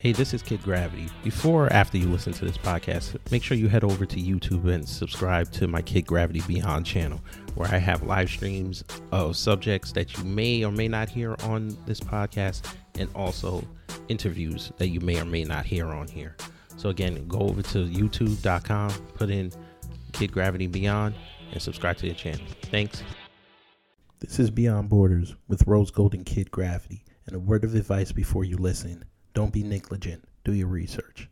Hey, this is Kid Gravity. Before or after you listen to this podcast, make sure you head over to YouTube and subscribe to my Kid Gravity Beyond channel, where I have live streams of subjects that you may or may not hear on this podcast, and also interviews that you may or may not hear on here. So, again, go over to youtube.com, put in Kid Gravity Beyond, and subscribe to the channel. Thanks. This is Beyond Borders with Rose Golden Kid Gravity, and a word of advice before you listen. Don't be negligent. Do your research.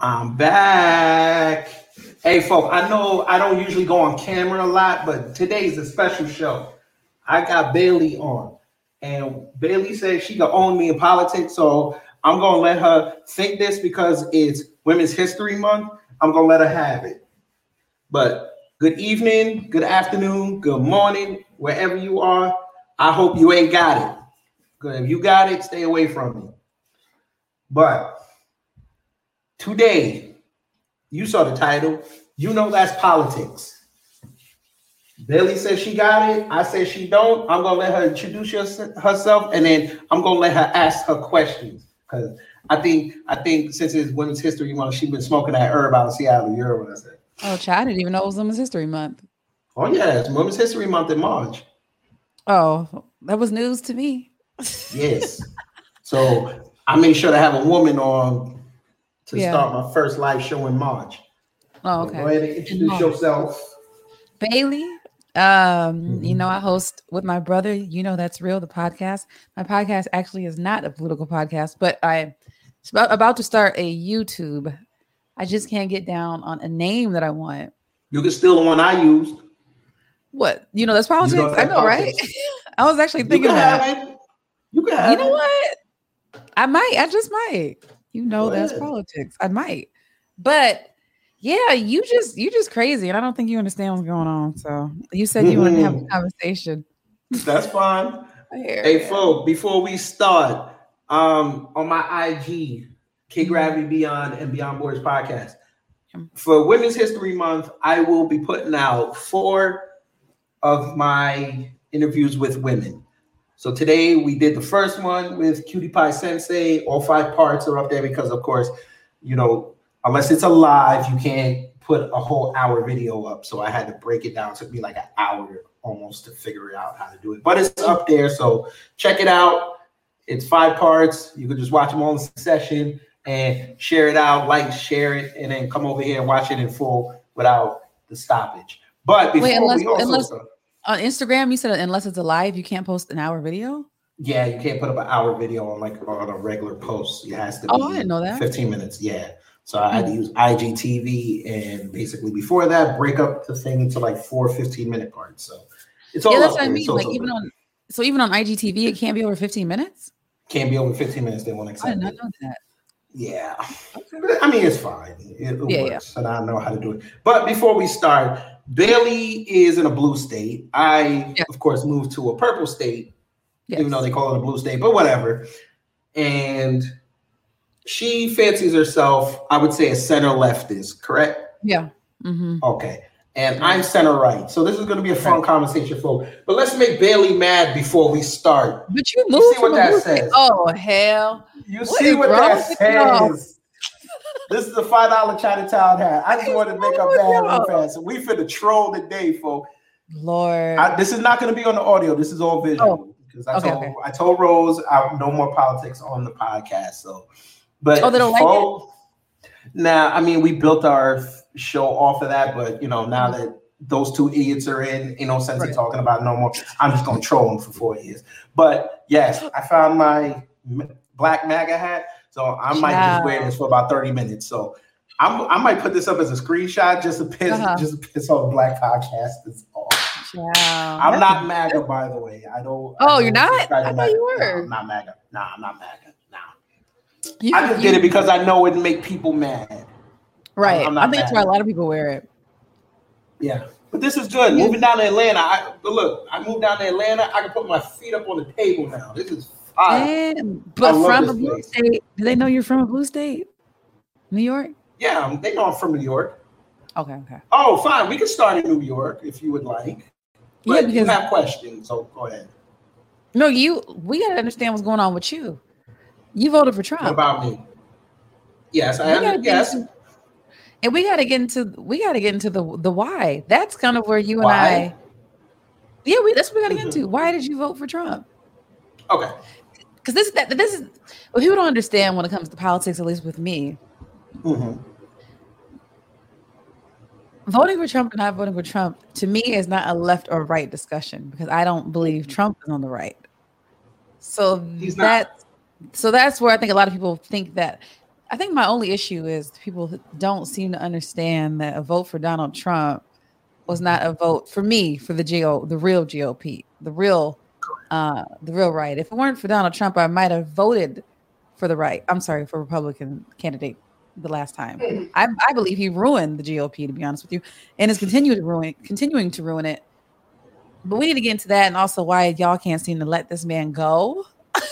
I'm back. Hey, folks, I know I don't usually go on camera a lot, but today's a special show. I got Bailey on, and Bailey said she could own me in politics, so I'm gonna let her think this because it's Women's History Month. I'm gonna let her have it. But good evening, good afternoon, good morning, wherever you are. I hope you ain't got it. If you got it, stay away from me. But today, you saw the title. You know that's politics. Billy says she got it. I say she don't. I'm gonna let her introduce herself, and then I'm gonna let her ask her questions because I think I think since it's Women's History Month, she's been smoking that herb out of Seattle. You heard what I said? Oh, child, I didn't even know it was Women's History Month. Oh yeah, it's Women's History Month in March. Oh, that was news to me. yes. So I made sure to have a woman on to Yeah. start my first live show in March. Oh, okay. Go ahead and introduce March. yourself. Bailey. Um, you Mhm. know, I host with my brother, you know that's real, the podcast. My podcast actually is not a political podcast, but I'm about, about to start a YouTube. I just can't get down on a name that I want. You can steal the one I used. What? You know, that's politics. know I that's know, right? I was actually You thinking have it. You can have You know it. what? I might. I just might. You know, Go that's ahead. politics. I might. But yeah, you just you just crazy, and I don't think you understand what's going on. So you said you wanted to have a conversation. That's fine. Hey, folks, before we start, um, on my IG, K Gravity Beyond and Beyond Borders podcast, for Women's History Month, I will be putting out four of my interviews with women. So today we did the first one with Cutie Pie Sensei. All five parts are up there because, of course, you know, unless it's a live, you can't put a whole hour video up. So I had to break it down. It took me like an hour almost to figure out how to do it. But it's up there. So check it out. It's five parts. You can just watch them all in succession and share it out, like, share it, and then come over here and watch it in full without the stoppage. But before Wait, unless- we also unless- start- On Instagram, you said unless it's a live, you can't post an hour video. Yeah, you can't put up an hour video on like on a regular post. It has to oh, be Oh, I didn't know that. 15 minutes. Yeah. So I had to use IGTV and basically before that, break up the thing into like four 15 minute parts. So it's all yeah, that's what I mean. It's Like even there. on so even on IGTV, it can't be over 15 minutes. can't be over 15 minutes, they won't accept. I did not it. know that. Yeah. But, I mean, it's fine. It, it Yeah, yeah. works, and I know how to do it. But before we start, Bailey is in a blue state. I, Yeah. of course, moved to a purple state, Yes. even though they call it a blue state, but whatever. And she fancies herself, I would say, a center leftist, correct? yeah. hmm Okay. And I'm center right. So this is going to be a fun conversation, folks. But let's make Bailey mad before we start. But you moved see what that state- says? Oh hell! You What see what that says? this is a five dollar Chinatown hat. I just wanted to make up bad real fast. We finna troll today, folks. Lord. I, this is not going to be on the audio. This is all visual. Because I okay, told okay. I told Rose I no more politics on the podcast. So, but Oh, they don't like folks- Nah, I mean we built our show off of that, but you know now that those two idiots are in, ain't no sense Right. talking about it no more. I'm just gonna troll them for four years. But yes, I found my black MAGA hat, so I might just wear this for about 30 minutes. So. I'm, I might put this up as a screenshot just to piss Uh-huh. just to piss the black podcasters off. Child. I'm not MAGA, by the way. I don't. Oh, I you're don't not? subscribe to I thought MAGA. you No, were. I'm not MAGA. Nah, I'm not MAGA. You- I just you- did it because I know it'd make people mad. Right. I think that's why a lot of people wear it. Yeah, but this is good. Moving down to Atlanta. I, but look, I moved down to Atlanta. I can put my feet up on the table now. This is fire. And, but from a blue place. state, do they know you're from a blue state? New York? Yeah, um, they know I'm from New York. Okay, okay. Oh, fine. We can start in New York if you would like. Yeah, But you because have questions, so go ahead. no, you we gotta understand what's going on with you. You voted for Trump. What about me? Yes, I am. Yes. into- and we gotta get into we gotta get into the the why. That's kind of where you and Why? I Yeah, we that's what we gotta get Mhm. into. Why did you vote for Trump? Okay. Because this is that this is well, people don't understand when it comes to politics, at least with me. Mhm. voting for Trump and not voting for Trump to me is not a left or right discussion because I don't believe Trump is on the right. So He's that so that's where I think a lot of people think that I think my only issue is people don't seem to understand that a vote for Donald Trump was not a vote for me for the GO the real GOP, the real uh the real right. If it weren't for Donald Trump, I might have voted for the right. I'm sorry, for Republican candidate the last time. I, I believe he ruined the GOP, to be honest with you, and is continuing to ruin, continuing to ruin it. But we need to get into that, and also why y'all can't seem to let this man go.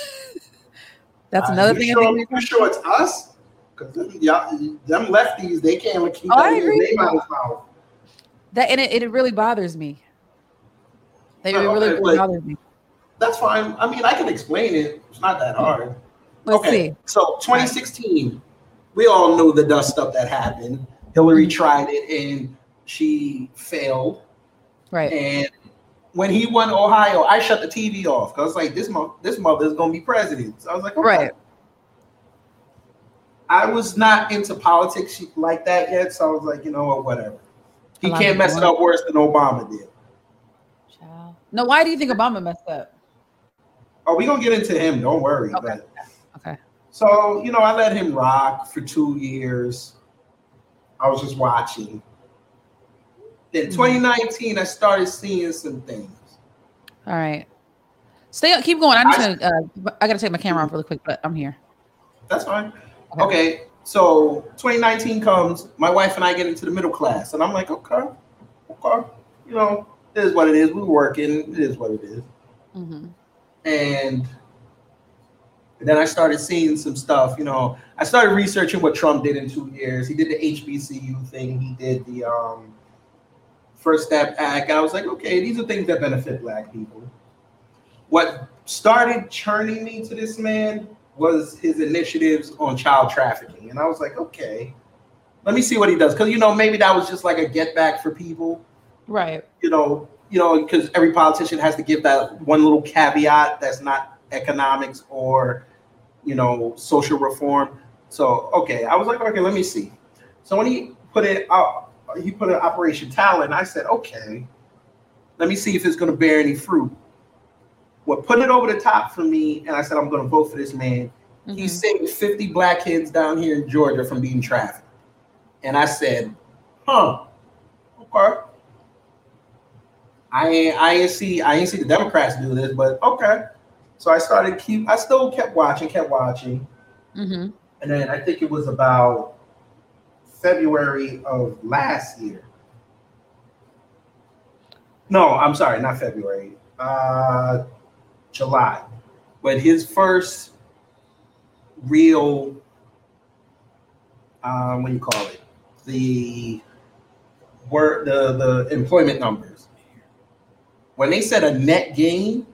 That's Uh, another you thing. I Sure, you sure it's us? Because them, them lefties, they can't keep Oh, I agree. name out of mouth. that and it, it really bothers me. Oh, it really, like- bothers me. That's fine. I mean, I can explain it. It's not that hard. Let's okay. see. So 2016, we all knew the dust up that happened. Hillary tried it and she failed. Right. And when he won Ohio, I shut the TV off because I was like, this mo- this mother is gonna be president. So I was like, okay. Right. I was not into politics like that yet, so I was like, you know what, whatever. He can't mess it up worse than Obama did. Child. No, why do you think Obama messed up? Oh, we gonna get into him. Don't worry. Okay. But Okay. so you know, I let him rock for two years. I was just watching. Then Mhm. 2019, I started seeing some things. All right. Stay up. Keep going. I'm just I- gonna. Uh, I gotta take my camera off really quick, but I'm here. That's fine. Okay. Okay, so 2019 comes, my wife and I get into the middle class, and I'm like, okay, okay, you know, it is what it is. We're working, it is what it is. hmm And then I started seeing some stuff, you know, I started researching what Trump did in two years. He did the HBCU thing, he did the um, First Step Act. I was like, okay, these are things that benefit Black people. What started churning me to this man was his initiatives on child trafficking. And I was like, okay, let me see what he does. Because, you know, maybe that was just like a get back for people Right. you know, you know, because every politician has to give that one little caveat that's not economics or, you know, social reform. So, okay, I was like, okay, let me see. So when he put it out, he put an Operation Talent. I said, okay, let me see if it's going to bear any fruit. What put it over the top for me, and I said, I'm going to vote for this man. He Mhm. saved 50 black kids down here in Georgia from being trafficked. And I said, huh, okay. I ain't, I ain't see I ain't see the Democrats do this, but okay. So I started keep I still kept watching, kept watching, Mhm. and then I think it was about February of last year. No, I'm sorry, not February. Uh July. But his first real um what do you call it? The word the the employment numbers. When they said a net gain,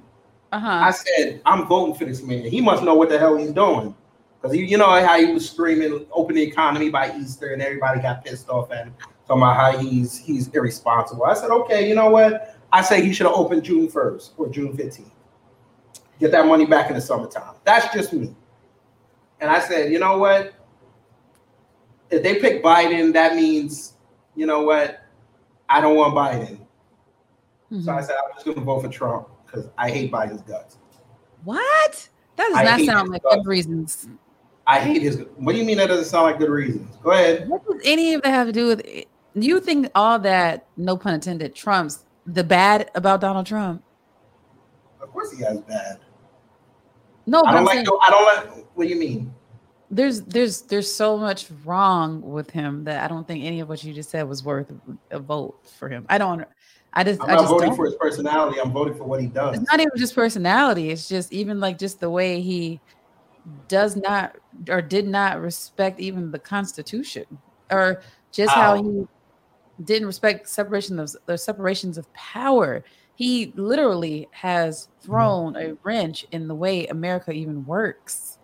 Uh I said, I'm voting for this man. He must know what the hell he's doing. Because you know how he was screaming, open the economy by Easter, and everybody got pissed off at him, talking about how he's he's irresponsible. I said, okay, you know what? I say he should have opened June 1st or June 15th. Get that money back in the summertime. That's just me. And I said, you know what? If they pick Biden, that means, you know what? I don't want Biden. So mm-hmm. I said, I'm just going to vote for Trump because I hate Biden's guts. What? That does I not sound like guts. good reasons. I hate his. What do you mean that doesn't sound like good reasons? Go ahead. What does any of that have to do with it? You think all that, no pun intended, trumps the bad about Donald Trump? Of course he has bad. No, I don't I'm like. saying, The, I don't like. What do you mean? there's there's there's so much wrong with him that I don't think any of what you just said was worth a vote for him. I don't. I just. I'm I just voting don't. for his personality. I'm voting for what he does. It's not even just personality. It's just even like just the way he does not or did not respect even the Constitution, or just how he didn't respect separation of the separations of power. He literally has mm-hmm. thrown a wrench in the way America even works.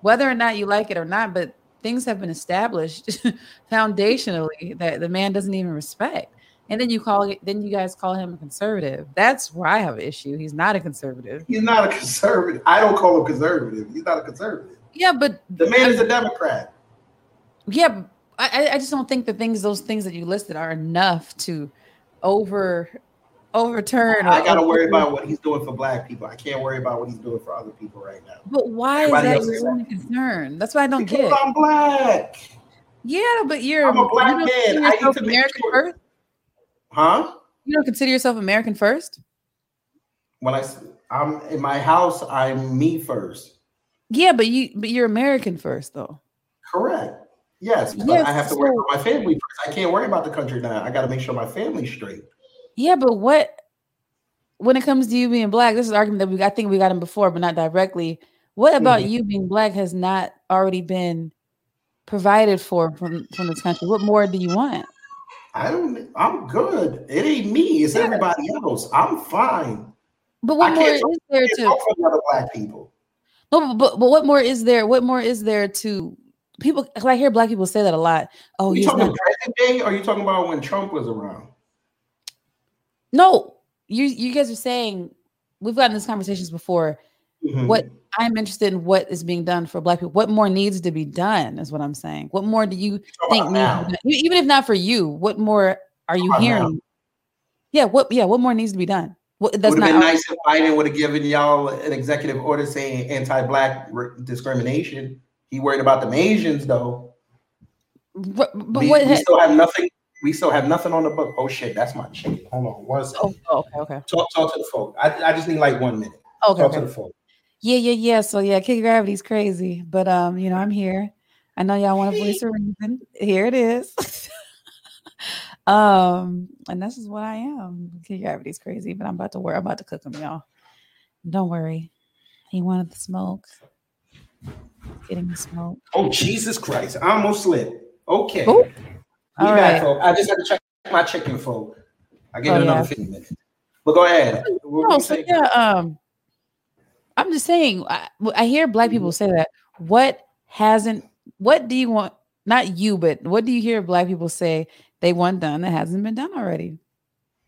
Whether or not you like it or not, but things have been established foundationally that the man doesn't even respect. And then you call it, then you guys call him a conservative. That's where I have an issue. He's not a conservative. He's not a conservative. I don't call him conservative. He's not a conservative. Yeah, but The man is a Democrat. yeah, I, I- I just don't think the things, those things that you listed, are enough to over overturn. I gotta worry about what he's doing for black people. I can't worry about what he's doing for other people right now. But why Everybody is that your only concern? That's what I don't Because get. I'm black. Yeah, but you're I'm a black man. I need to make sure- first. Huh? You don't consider yourself American first? When I'm in my house, I'm me first. Yeah, but you but you're American first though. Correct. Yes, but Yes, I have to worry about my family first. I can't worry about the country now. I got to make sure my family's straight. Yeah, but what when it comes to you being black, this is an argument that we I think we got him before, but not directly. What about Mhm. you being black has not already been provided for from from this country? What more do you want? I don't. I'm good. It ain't me. It's Yeah. everybody else. I'm fine. But what more is there to other black people. no, but, but but what more is there? What more is there to people? I hear black people say that a lot. Oh, you talking not. present day, or you talking about when Trump was around? No, you you guys are saying we've gotten these conversations before. Mhm. What I'm interested in what is being done for black people. What more needs to be done is what I'm saying. What more do you think needs now. to be? Even if not for you? What more are you now. hearing? Yeah, what yeah, what more needs to be done? What that's would have been nice if Biden would have given y'all an executive order saying anti-black discrimination. He worried about the Asians though. What- but we, what we still have nothing. We still have nothing on the book. Oh shit, that's my chicken. Hold on, one second. oh, okay, okay. Talk, talk to the folk. I, I just need like one minute. Okay, Talk okay. to the folk. Yeah, yeah, yeah. So yeah, Kid Gravity's crazy. But um, you know, I'm here. I know y'all want a voice of reason. Here it is. um, and this is what I am. Kid Gravity's crazy, but I'm about to work. I'm about to cook them, y'all. Don't worry. He wanted the smoke. Getting the smoke. Oh Jesus Christ! I almost slipped. Okay. Oh, back, right. folk. I just had to check my chicken, folk. I give Oh, another yeah. 15 minutes. But go ahead. What No, so yeah, um, I'm just saying. I, I hear black people say that. What hasn't? What do you want? Not you, but what do you hear black people say they want done that hasn't been done already?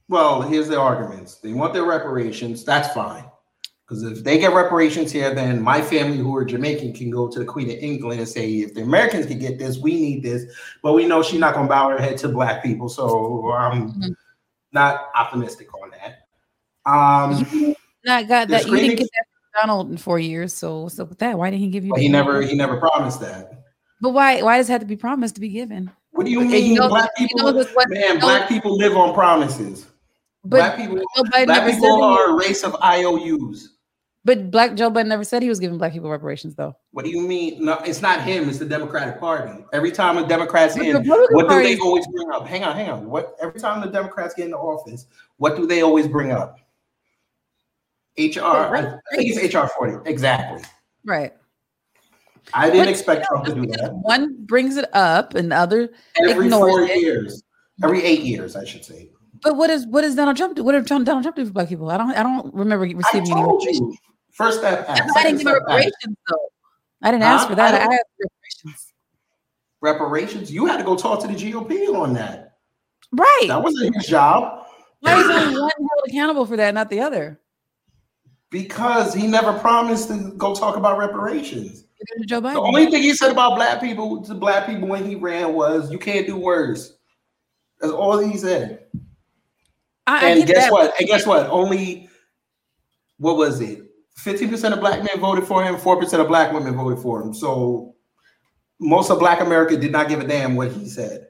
Well, here's the arguments. They want their reparations. That's fine. Because if they get reparations here, then my family who are Jamaican can go to the Queen of England and say, if the Americans can get this, we need this. But we know she's not going to bow her head to black people. So I'm Mhm. not optimistic on that. Um, Not got that. You didn't get that Donald in four years. So what's up with that? Why didn't he give you? but the he never he never promised that. But why? Why does it have to be promised to be given? What do you Okay, mean? you know- black you people, know what- man, no- black people live on promises. black people, black people are a race of IOUs. but Black Joe Biden never said he was giving black people reparations, though. What do you mean? No, it's not him. It's the Democratic Party. Every time a Democrat's But in, Republican what do they always bring up? Hang on, hang on. What every time the Democrats get into office, what do they always bring up? HR. Oh, I, I think it's HR forty. Exactly. Right. I didn't But, expect Trump to do that. One brings it up, and the other. Every four it. years, every eight years, I should say. But what is what does Donald Trump do? What did Trump, Donald Trump do for black people? I don't. I don't remember receiving any reparations. you. First step I, act. I didn't give act. reparations though. I didn't ask Huh? for that. I I, asked reparations. Reparations. You had to go talk to the GOP on that. Right. That wasn't his job. Why is only one held accountable for that, not the other? Because he never promised to go talk about reparations. Joe Biden. The only thing he said about black people to black people when he ran was, "You can't do worse." That's all he said. I, I and get guess that, what? And guess what? Only what was it? Fifty percent of black men voted for him. Four percent of black women voted for him. So most of Black America did not give a damn what he said.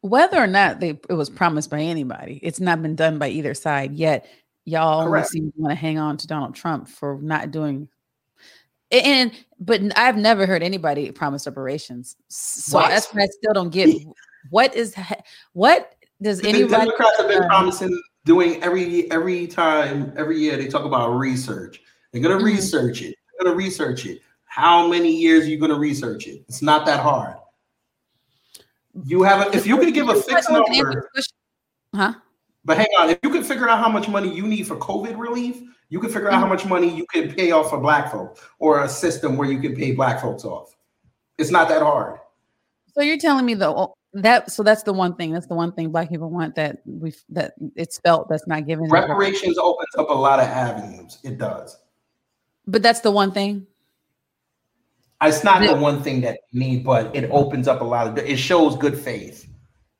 Whether or not they it was promised by anybody, it's not been done by either side yet. Y'all only seem to want to hang on to Donald Trump for not doing And but I've never heard anybody promise reparations. So What? that's what I still don't get. What is what does The anybody? Democrats have been uh, promising doing every every time every year they talk about research. They're gonna Mhm. research it. They're gonna research it. How many years are you gonna research it? It's not that hard. You have a, if you could give a fixed know what an number, Huh? But hang on, if you can figure out how much money you need for COVID relief, you can figure out how mm-hmm. much money you can pay off for black folks or a system where you can pay black folks off. It's not that hard. So you're telling me though that so that's the one thing that's the one thing black people want that we that it's felt that's not given. Reparations opens up a lot of avenues. It does. But that's the one thing. It's not the one thing that you need, but it opens up a lot of. It shows good faith.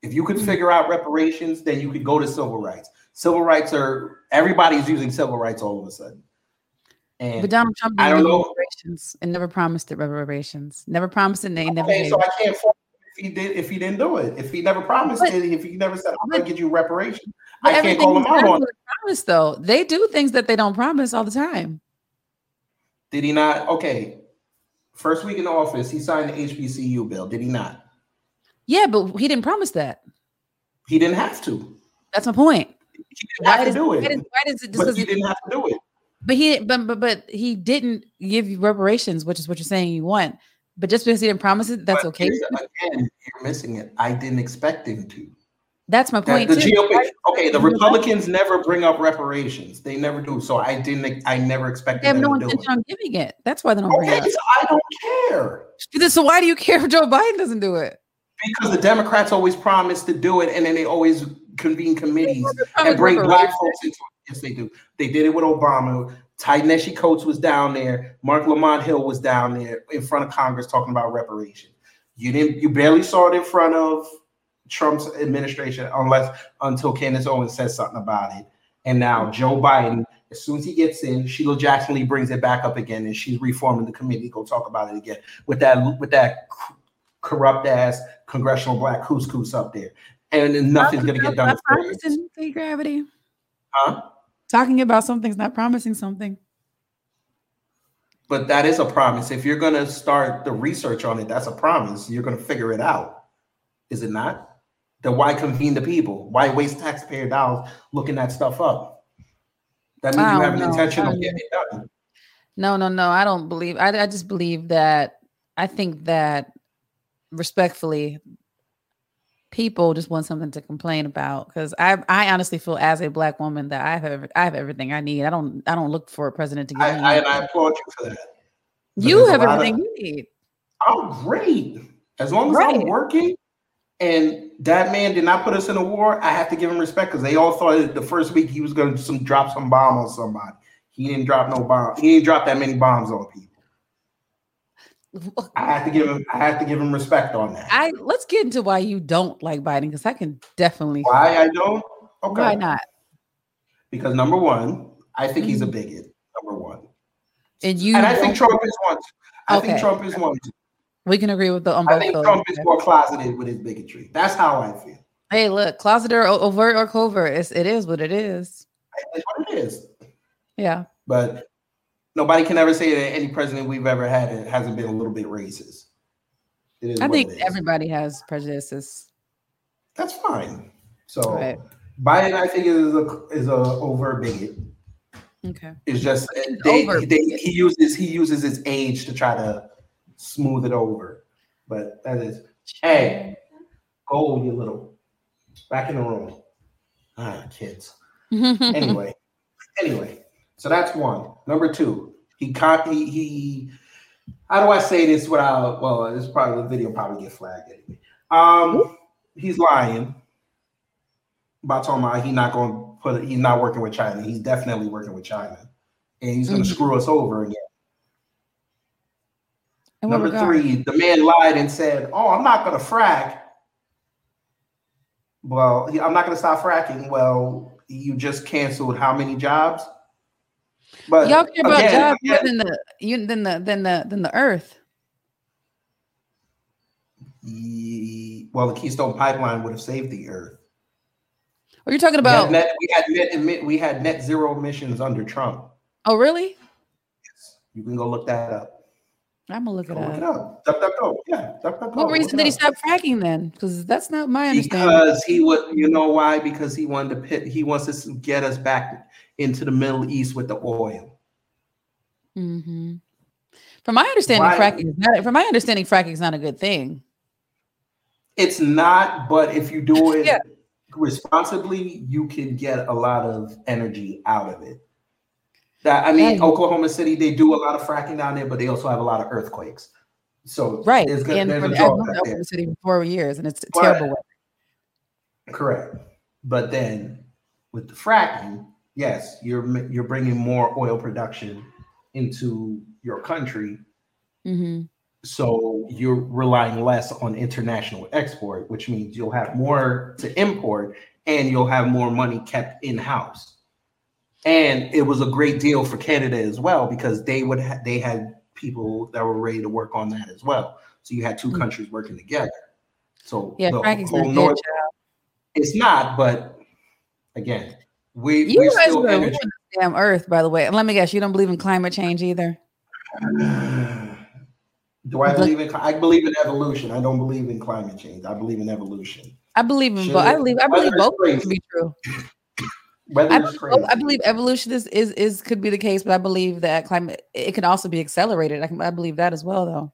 If you could Mm-hmm. figure out reparations, then you could go to civil rights. Civil rights are everybody's using civil rights all of a sudden. And But Donald Trump I don't know. reparations and never promised it reparations. Never promised it. And they never okay, gave so it. I can't fault him if he did if he didn't do it. If he never promised But- it, if he never said I'm gonna get you reparations, I can't call him out on. a promise, though. They do things that they don't promise all the time. Did he not? Okay. First week in office, he signed the HBCU bill. Did he not? Yeah, but he didn't promise that. He didn't have to. That's my point. He didn't have to does, do why it. does, why does it But he didn't have to do it. but he but, but but he didn't give you reparations, which is what you're saying you want. But just because he didn't promise it, that's But okay. Again, you're missing it. I didn't expect him to. That's my That- point. the too. GOP, okay, the Republicans never bring up reparations. They never do. So I didn't. I never expected They have them no to do it. intention on giving it. That's why they don't bring Okay, it up. so I don't care So why do you care if Joe Biden doesn't do it? Because the Democrats always promise to do it, and then they always convene committees and bring black folks into it. Yes, they do. They did it with Obama. Ta-Nehisi Coates was down there. Marc Lamont Hill was down there in front of Congress talking about reparations. You didn't. You barely saw it in front of Trump's administration, unless until Candace Owens says something about it. And now Joe Biden, as soon as he gets in, Sheila Jackson Lee brings it back up again, and she's reforming the committee. To go talk about it again with that with that corrupt ass congressional black couscous up there, and nothing's gonna get done. Not with four years. promising gravity. Huh? Talking about something's not promising something. But that is a promise. If you're going to start the research on it, that's a promise. You're going to figure it out. Is it not? Then why convene the people? Why waste taxpayer dollars looking that stuff up? That means you have an know. intention of getting it done. No, no, no. I don't believe. I, I just believe that. I think that respectfully, people just want something to complain about. Because I, I honestly feel as a black woman that I have, I have everything I need. I don't, I don't look for a president to give I, me. I. I applaud you for that. you have lot of- everything you need. I'm great. As long as I'm working and that man did not put us in a war, I have to give him respect because they all thought the first week he was going to some drop some bomb on somebody. He didn't drop no bomb. He didn't drop that many bombs on people. I have to give him. I have to give him respect on that. I let's get into why you don't like Biden because I can definitely. Why I don't? Okay. Why not? Because number one, I think he's a Mhm. bigot. Number one, And you, and I think Trump is one. too. I think Trump is one. too. we can agree with the on I think. Trump is more closeted with his bigotry. That's how I feel. Hey, look, closet or overt or covert, it's, it is what it is. That's what it is. Yeah. But nobody can ever say that any president we've ever had hasn't been a little bit racist. I think everybody has prejudices. That's fine. So Right. Biden, I think, is a is a over bigot. Okay. It's just they, they, he uses he uses his age to try to smooth it over. But that is hey, go you little back in the room. Ah, kids. Anyway, anyway, so that's one. Number two, he he he. How do I say this without? Well, this probably the video probably get flagged anyway. Um, he's lying about talking about he's not going to put he's not working with China. He's definitely working with China, and he's going to Mhm. screw us over again. In what Number three, the man lied and said, "Oh, I'm not going to frack." Well, I'm not going to stop fracking. Well, you just canceled how many jobs? But Y'all care about again, jobs more than the you than the than the than the earth. well, the Keystone Pipeline would have saved the Earth. What are you talking We had about? net, we had net, we had net zero emissions under Trump. oh, really? Yes. You can go look that up. I'm gonna look it Go look up. it up. Duck, duck, go. Yeah. Go. What reason did he stop fracking then? Because that's not my understanding. Because he would, you know why? Because he wanted to pit, he wants to get us back into the Middle East with the oil. hmm From my understanding, Why- fracking is not. From my understanding, fracking is not a good thing. It's not, but if you do it Yeah. responsibly, you can get a lot of energy out of it. That I mean. Oklahoma City, they do a lot of fracking down there, but they also have a lot of earthquakes. So Right. there's, good, and there's for a the, I've lived in. Oklahoma City for four years, and it's But- terrible. weather. Correct. But then with the fracking, yes, you're you're bringing more oil production into your country, Mhm. so you're relying less on international export, which means you'll have more to import and you'll have more money kept in house. And it was a great deal for Canada as well because they would ha- they had people that were ready to work on that as well. So you had two Mm. countries working together. So Yeah, whole not North- it's not, but again, we You we guys still were energy. damn Earth, by the way. And let me guess, you don't believe in climate change either. Do I believe in? I believe in evolution. I don't believe in climate change. I believe in evolution. I believe in both. I believe. I believe both can be true. Whether I believe. I believe evolution is, is is could be the case, but I believe that climate it can also be accelerated. I can I believe that as well, though.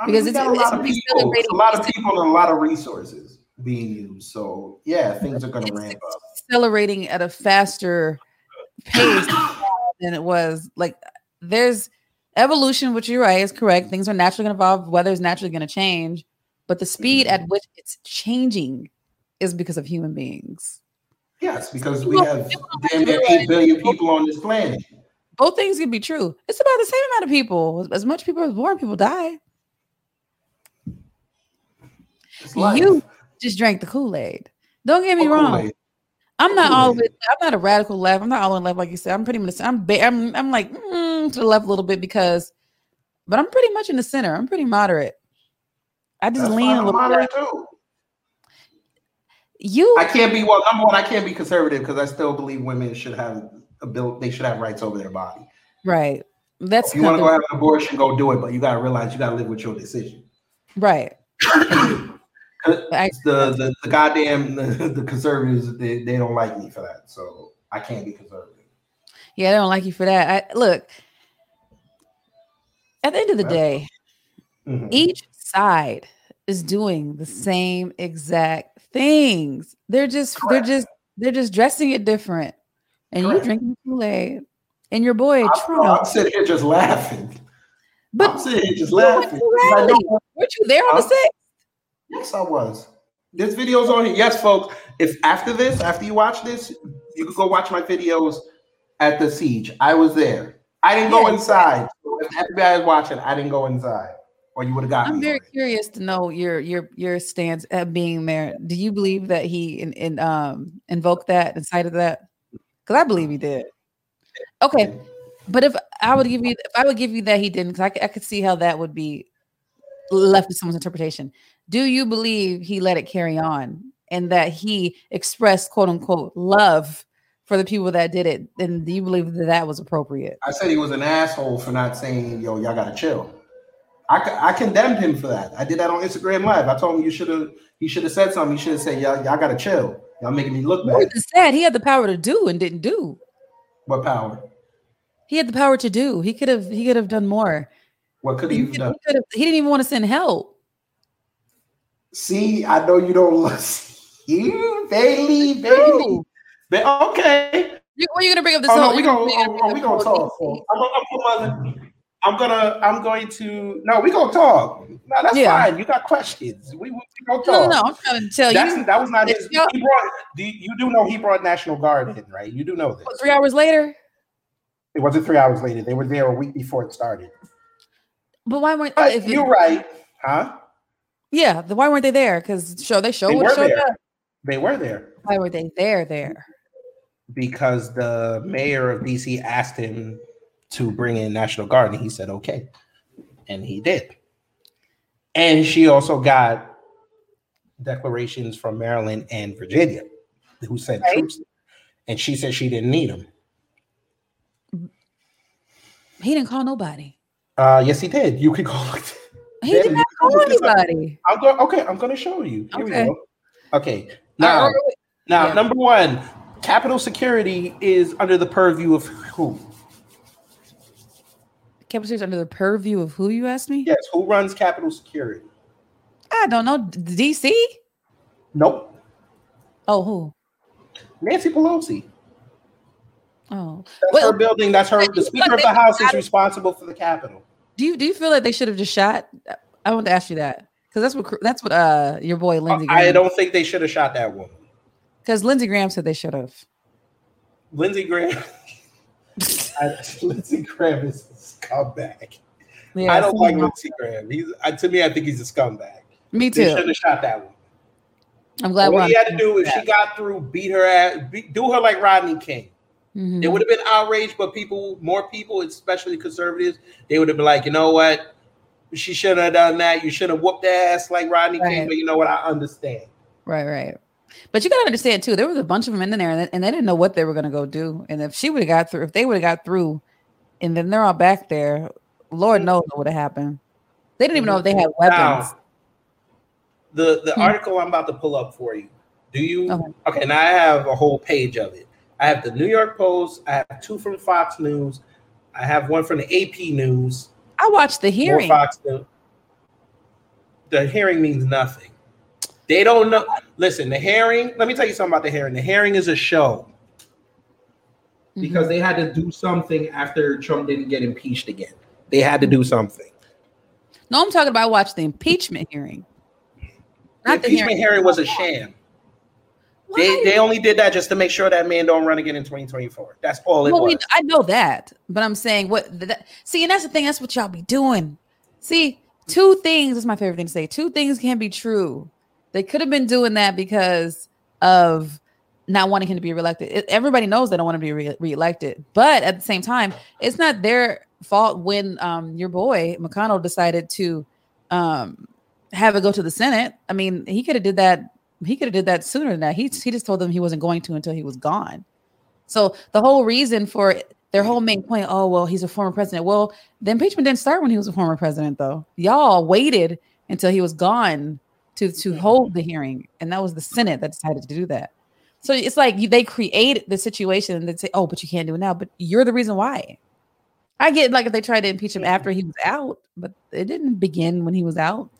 I mean, because we it's- got a it's lot of people. It's a lot of people and a lot of resources being used. So yeah, things are going to It's ramp up. accelerating at a faster pace than it was. Like there's evolution, which you're right is correct. Things are naturally going to evolve. Weather is naturally going to change, but the speed Mm-hmm. at which it's changing is because of human beings. Yes, because we have damn near eight billion people on this planet. Both things can be true. It's about the same amount of people. As much people are born, people die. You just drank the Kool Aid. Don't get me Oh, wrong. Kool-Aid. I'm not all Kool-Aid. with. I'm not a radical left. I'm not all in left, like you said. I'm pretty much. I'm. Ba- I'm. I'm like mm, to the left a little bit because, but I'm pretty much in the center. I'm pretty moderate. I just That's lean a little moderate bit. too. You. I can't be well. Number one, I can't be conservative because I still believe women should have a bill, They should have rights over their body. right. That's If you want to go have an abortion, go do it. But you got to realize you got to live with your decision. right. I- the, the the goddamn the, the conservatives they, they don't like me for that, so I can't be conservative. Yeah, I don't like you for that. I look. At the end of the day, Mhm. each side is doing the same exact things. They're just they're just they're just dressing it different. And you Correct. drinking Kool-Aid. And your boy I'm, Trump. I'm sitting here just laughing. But I'm sitting here just laughing. to the 'cause I Weren't you there on the Huh? sixth? yes, I was. This video's on here. Yes, folks. If after this, after you watch this, you can go watch my videos at the siege. I was there. I didn't go inside. If watching, I didn't go inside, or you would have got I'm very already. curious to know your your your stance at being there. Do you believe that he in, in um invoked that, incited that? Because I believe he did. Okay, but if I would give you, if I would give you that he didn't, because I, I could see how that would be left to someone's interpretation. Do you believe he let it carry on and that he expressed quote unquote love for the people that did it? Then do you believe that that was appropriate? I said he was an asshole for not saying, "Yo, y'all gotta chill." I, I condemned him for that. I did that on Instagram Live. I told him you should have he should have said something. You should have said, "Y'all, y'all gotta chill. Y'all making me look bad." was said he had the power to do and didn't do. What power? He had the power to do. He could have. He could have done more. What could He, he done? he, he didn't even want to send help. See, I know you don't listen. You, Bailey, Bailey. True. Ba- okay. You, when are you gonna bring up this Oh, no, we gonna, oh, oh, we gonna talk. I'm, I'm, gonna- I'm gonna, I'm going to. No, we gonna talk. No, that's Yeah. fine. You got questions. We, we, we gonna No, no, no. I'm trying to tell That's, you. that was not his. Brought. Do you, do know he brought National Guard in, right? You do know this. What, three hours later. It wasn't three hours later. They were there a week before it started. But why weren't? But If you're right, huh? yeah, the, why weren't they there? Because show they show They were showed there. up. They were there Why were they there? There. because the mayor of DC asked him to bring in National Guard, and he said okay, and he did. And she also got declarations from Maryland and Virginia, who sent Right. troops, and she said she didn't need them. He didn't call nobody. Uh, yes, he did. You could go. Look. He did not can call look this up. anybody. I'm going. Okay, I'm going to show you. Here Okay. we go. Okay. Now, now, yeah. number one, Capitol Security is under the purview of who? Capital City's under the purview of who you asked me? Yes, who runs Capitol Security? I don't know. DC? Nope. Oh, who? Nancy Pelosi. Oh. That's Well, her building. That's her. The Speaker of the House is responsible for the Capitol. Do you do you feel like they should have just shot? I want to ask you that because that's what that's what uh your boy Lindsey I don't think they should have shot that woman. because Lindsey Graham said they should have. Lindsey Graham. I, Lindsey Graham is scumbag. Yeah, I don't like Lindsey Graham. He's uh, to me, I think he's a scumbag. Me They too. should have shot that woman. I'm glad what he had to do if she got through, beat her ass, beat, do her like Rodney King. Mhm. It would have been outrage, but people, more people, especially conservatives, they would have been like, you know what? She shouldn't have done that. You should have whooped ass like Rodney King. But you know what? I understand. Right, right. But you gotta understand too, there was a bunch of them in there, and they, and they didn't know what they were gonna go do. And if she would have got through, if they would have got through, and then they're all back there, Lord knows what would have happened. They didn't even know if they had weapons. Now, the the Hmm. article I'm about to pull up for you. Do you? Okay. Okay. Now I have a whole page of it. I have the New York Post. I have two from Fox News. I have one from the AP News. I watched the hearing. Fox News. The hearing means nothing. They don't know. Listen, the hearing. Let me tell you something about the hearing. The hearing is a show Because mm-hmm. they had to do something after Trump didn't get impeached again. They had to do something. No, I'm talking about I watched the impeachment hearing. The Not the impeachment hearing. hearing was a sham. They Why? they only did that just to make sure that man don't run again in 2024. That's all it Well, was. we, I know that, but I'm saying what that, see, and that's the thing. That's what y'all be doing. See, two things is my favorite thing to say. Two things can be true. They could have been doing that because of not wanting him to be reelected. It- everybody knows they don't want to be re- reelected, but at the same time, it's not their fault when um, your boy McConnell decided to um, have it go to the Senate. I mean, he could have did that. He could have did that sooner than that. He he just told them he wasn't going to until he was gone. So the whole reason for their whole main point, oh well, he's a former president. Well, the impeachment didn't start when he was a former president, though. Y'all waited until he was gone to to hold the hearing, and that was the Senate that decided to do that. So it's like you, they created the situation and they say, oh, but you can't do it now. But you're the reason why. I get like if they tried to impeach him after he was out, but it didn't begin when he was out.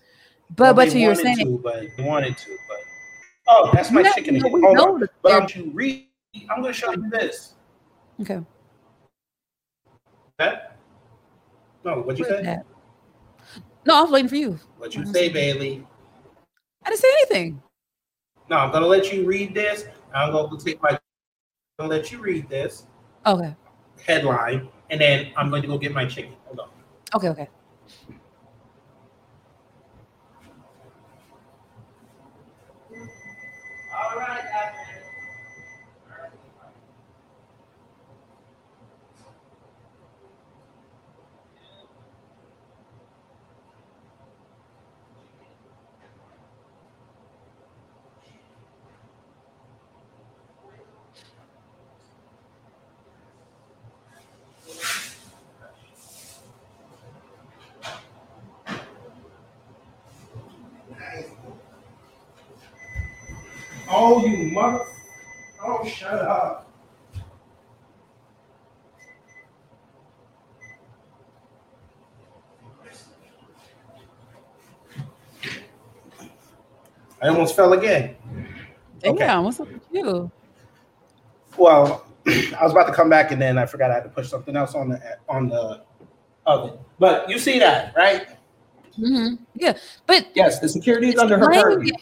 But Well, but they to your wanted saying, to, but wanted to, but oh, that's my No, chicken no, again. Hold know on. But don't you read? I'm going to show you this. okay, That? No, what'd you what is say? that? No, I was waiting for you. What'd you say, Bailey? I didn't say anything. No, I'm gonna let you read this. I'm gonna take my. I'm gonna let you read this Okay, headline, and then I'm going to go get my chicken. Hold on. okay, okay. Oh, you mother! Oh, shut up! I almost fell again. Damn, Okay. what's up with you? Well, I was about to come back and then I forgot I had to push something else on the on the oven. But you see that, right? Mm-hmm. Yeah, but Yes, the security is under her purview.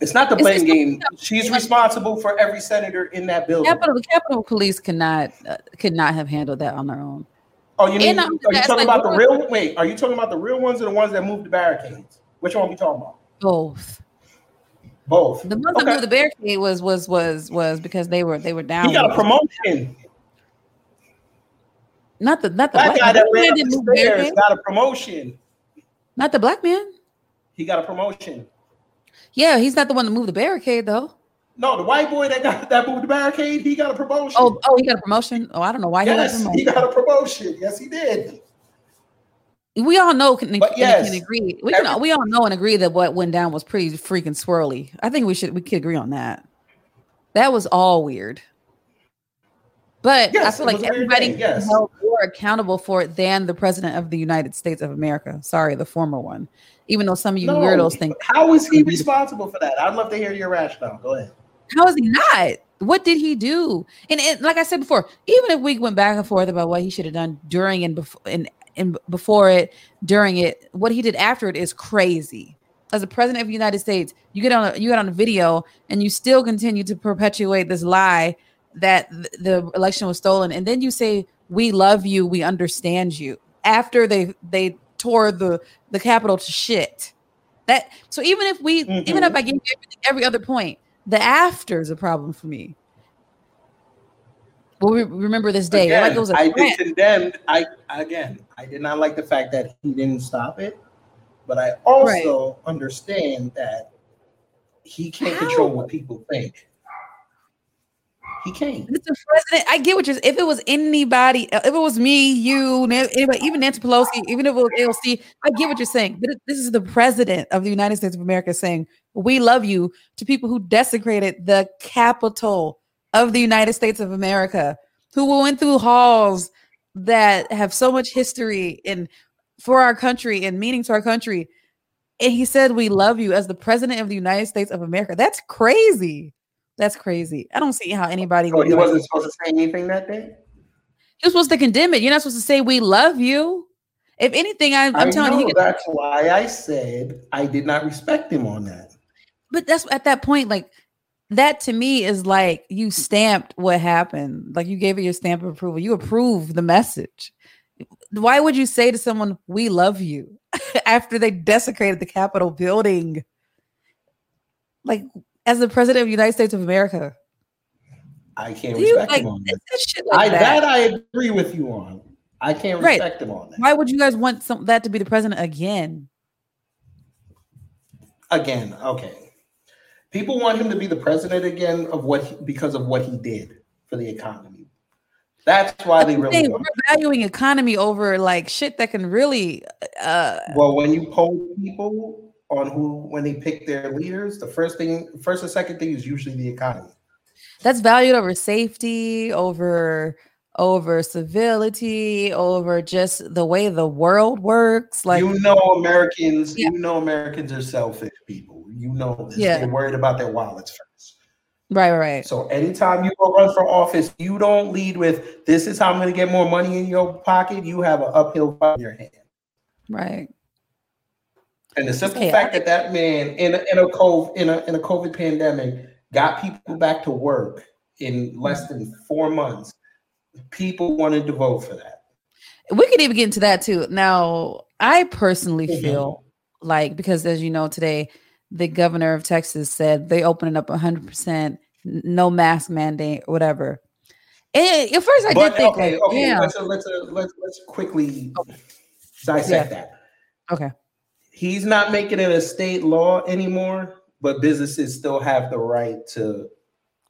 It's not the blame game. She's responsible for every senator in that building. Capitol, the Capitol Police cannot uh, could not have handled that on their own. Oh, you mean And are you talking like about the real? Wait, are you talking about the real ones or the ones that moved the barricades? Which one are we talking about? Both. Both. The ones that moved the barricade was was was was because they were they were down. He got a promotion. Not the not the That black, guy that man ran up the stairs got a promotion. Not the black man. He got a promotion. Yeah, he's not the one to move the barricade though. No, the white boy that got that moved the barricade, he got a promotion. Oh, oh, he got a promotion. Oh, I don't know why he got a yes, promotion. he got a promotion. Yes, he did. we all know can, But yes, can agree. We every- we all know and agree that what went down was pretty freaking swirly. I think we should we could agree on that. That was all weird. But Yes, I feel like was a weird everybody yes. held more accountable for it than the president of the United States of America. Sorry, the former one. Even though some of you No, weirdos think, How is he responsible for that? I'd love to hear your rationale. Go ahead. how is he not? What did he do? And, and like I said before, even if we went back and forth about what he should have done during and before and, and before it, during it, what he did after it is crazy. As a president of the United States, you get on a, you get on a video and you still continue to perpetuate this lie that th- the election was stolen, and then you say we love you, we understand you after they they tore the the Capitol to shit. That so even if we mm-hmm. even if I give you every other point, the after is a problem for me. Well, we remember this day Again, like it was a I did condemn. I again, I did not like the fact that he didn't stop it, but I also understand that he can't How? control what people think. He can't. Mr. President, I get what you're. If it was anybody, uh, if it was me, you, anybody, even Nancy Pelosi, even if it was AOC, I get what you're saying. But this is the president of the United States of America saying, "We love you" to people who desecrated the Capitol of the United States of America, who went through halls that have so much history and for our country and meaning to our country. And he said, "We love you" as the president of the United States of America. That's crazy. That's crazy. I don't see how anybody So he wasn't supposed to say anything that day. you're supposed to condemn it. You're not supposed to say we love you. If anything, I telling know, you, that's why I said I did not respect him on that. but that's at that point, like that to me is like you stamped what happened. Like you gave it your stamp of approval. You approve the message. Why would you say to someone, "We love you," after they desecrated the Capitol building? Like, as the president of the United States of America, I can't do you respect like him on that. that shit like I, that? that I agree with you on. I can't Right. respect him on that. Why would you guys want some that to be the president again? Again, okay. People want him to be the president again of what he, because of what he did for the economy. That's why they really saying, we're valuing economy over like shit that can really uh Well, when you poll people on who when they pick their leaders, the first thing, first and second thing is usually the economy. that's valued over safety over over civility over just the way the world works like you know, Americans. Yeah. You know, Americans are selfish people. You know this. Yeah. They're worried about their wallets first. right right So anytime you go run for office, you don't lead with "This is how I'm going to get more money in your pocket." You have an uphill fight in your hand. right And the simple chaotic. fact that that man in a, in a COVID in a in a COVID pandemic got people back to work in less than four months, people wanted to vote for that. we could even get into that too now i personally Mhm. feel like because as you know today the governor of texas said they opening up 100% no mask mandate whatever and at first i but did think okay, like okay, yeah let's let's let's let's quickly dissect that. okay He's not making it a state law anymore, but businesses still have the right to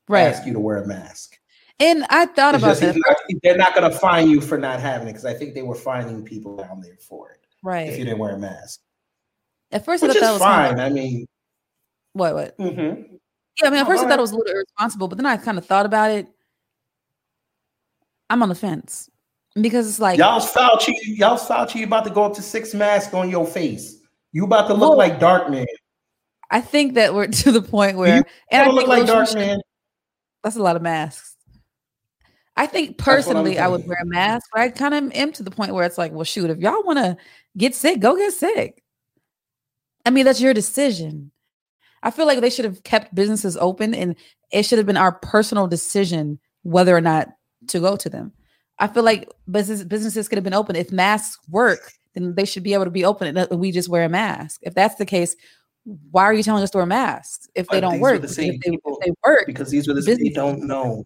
right ask you to wear a mask. and i thought It's about just that not- they're not going to fine you for not having it because I think they were fining people down there for it right if you didn't wear a mask, At first, I which thought that was kind of- fine. I mean, what what? Mm-hmm. Yeah, I mean, at first I go thought it was a little irresponsible, but then I kind of thought about it. I'm on the fence because it's like y'all's Fauci, y'all's Fauci about to go up to six masks on your face. You about to look Well, like Darkman. I think that we're to the point where, You and I look like Dark should- Man. that's a lot of masks. I think personally, I would wear a mask, but I kind of am to the point where it's like, well, shoot, if y'all want to get sick, go get sick. I mean, that's your decision. I feel like they should have kept businesses open and it should have been our personal decision whether or not to go to them. I feel like business businesses could have been open. If masks work, then they should be able to be open and we just wear a mask. If that's the case, why are you telling us to wear masks if they But don't work? the same if, they, people- they work, because these were the they don't know.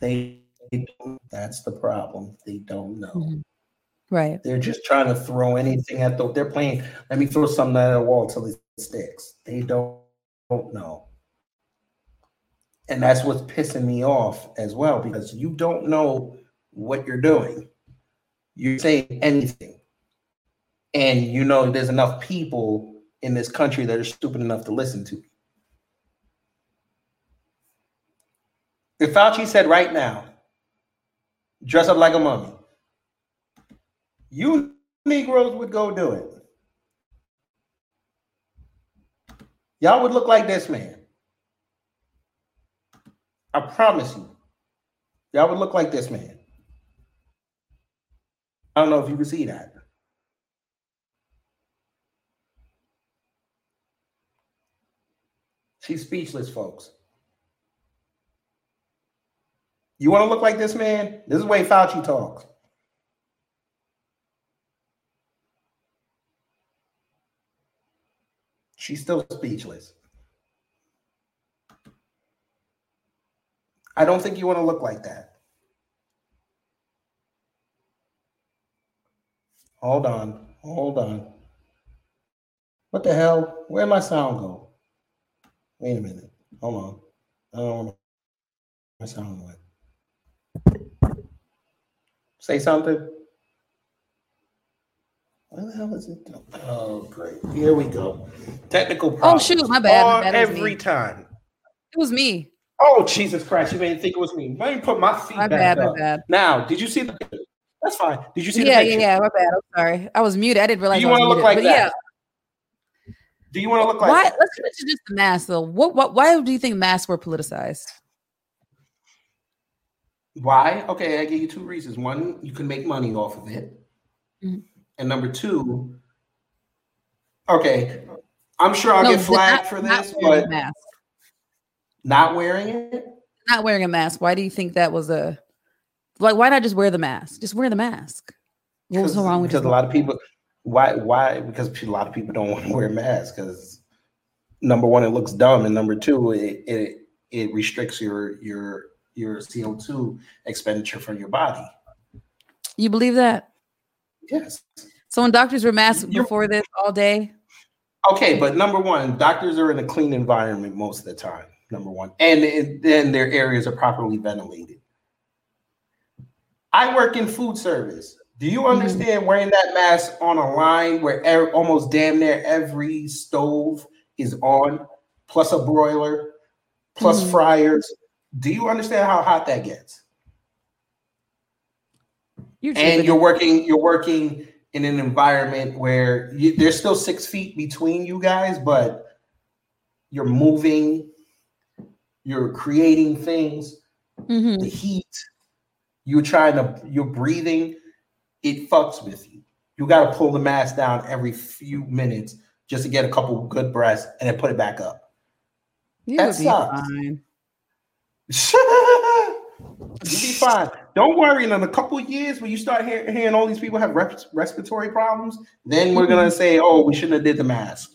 They, they don't, that's the problem. They don't know. Mhm. right? They're just trying to throw anything at the. They're playing. Let me throw something at a wall till it sticks. They don't, don't know, and that's what's pissing me off as well because you don't know what you're doing. You say anything, and you know there's enough people in this country that are stupid enough to listen to. Me. If Fauci said right now, dress up like a mummy, you Negroes would go do it. Y'all would look like this man. I promise you. Y'all would look like this man. I don't know if you can see that. She's speechless, folks. You want to look like this man? This is the way Fauci talks. She's still speechless. I don't think you want to look like that. Hold on. Hold on. What the hell? Where'd my sound go? Wait a minute. Hold on. I don't know my sound went. Say something. What the hell is it? Oh, great. Here we go. Technical problem. Oh shoot, my bad. My bad. Every me. time. It was me. Oh, Jesus Christ. You made me think it was me. Let me put my feet My back bad. My bad. Now, did you see the That's fine. Did you see Yeah, the yeah, yeah. My bad. I'm sorry. I was muted. I didn't realize. you wanna look like that? Yeah. Do you want to look like why? that? Let's introduce the masks though. What? What? Why do you think masks were politicized? Why? Okay, I give you two reasons. One, you can make money off of it. Mhm. And number two, okay, I'm sure I'll No, get flagged not- for not this, a but mask. not wearing it. Not wearing a mask. Why do you think that was a like? Why not just wear the mask? Just wear the mask. What was so wrong with because just a lot of people why why because a lot of people don't want to wear masks because number one it looks dumb and number two it it, it restricts your your your CO2 expenditure from your body. You believe that? Yes. So when doctors were masked You're- before this all day, Okay, but number one, doctors are in a clean environment most of the time. Number one, and then their areas are properly ventilated. I work in food service. Do you understand wearing that mask on a line where e- almost damn near every stove is on, plus a broiler, plus Mhm. fryers? Do you understand how hot that gets? you're and you're working you're working in an environment where you, there's still six feet between you guys but you're moving you're creating things Mhm. the heat you're trying to you're breathing it fucks with you you got to pull the mask down every few minutes just to get a couple good breaths and then put it back up You that sucks. fine. You'll be fine. Don't worry. In a couple of years, when you start hear, hearing all these people have res- respiratory problems, then we're gonna mm-hmm. say, "Oh, we shouldn't have did the mask."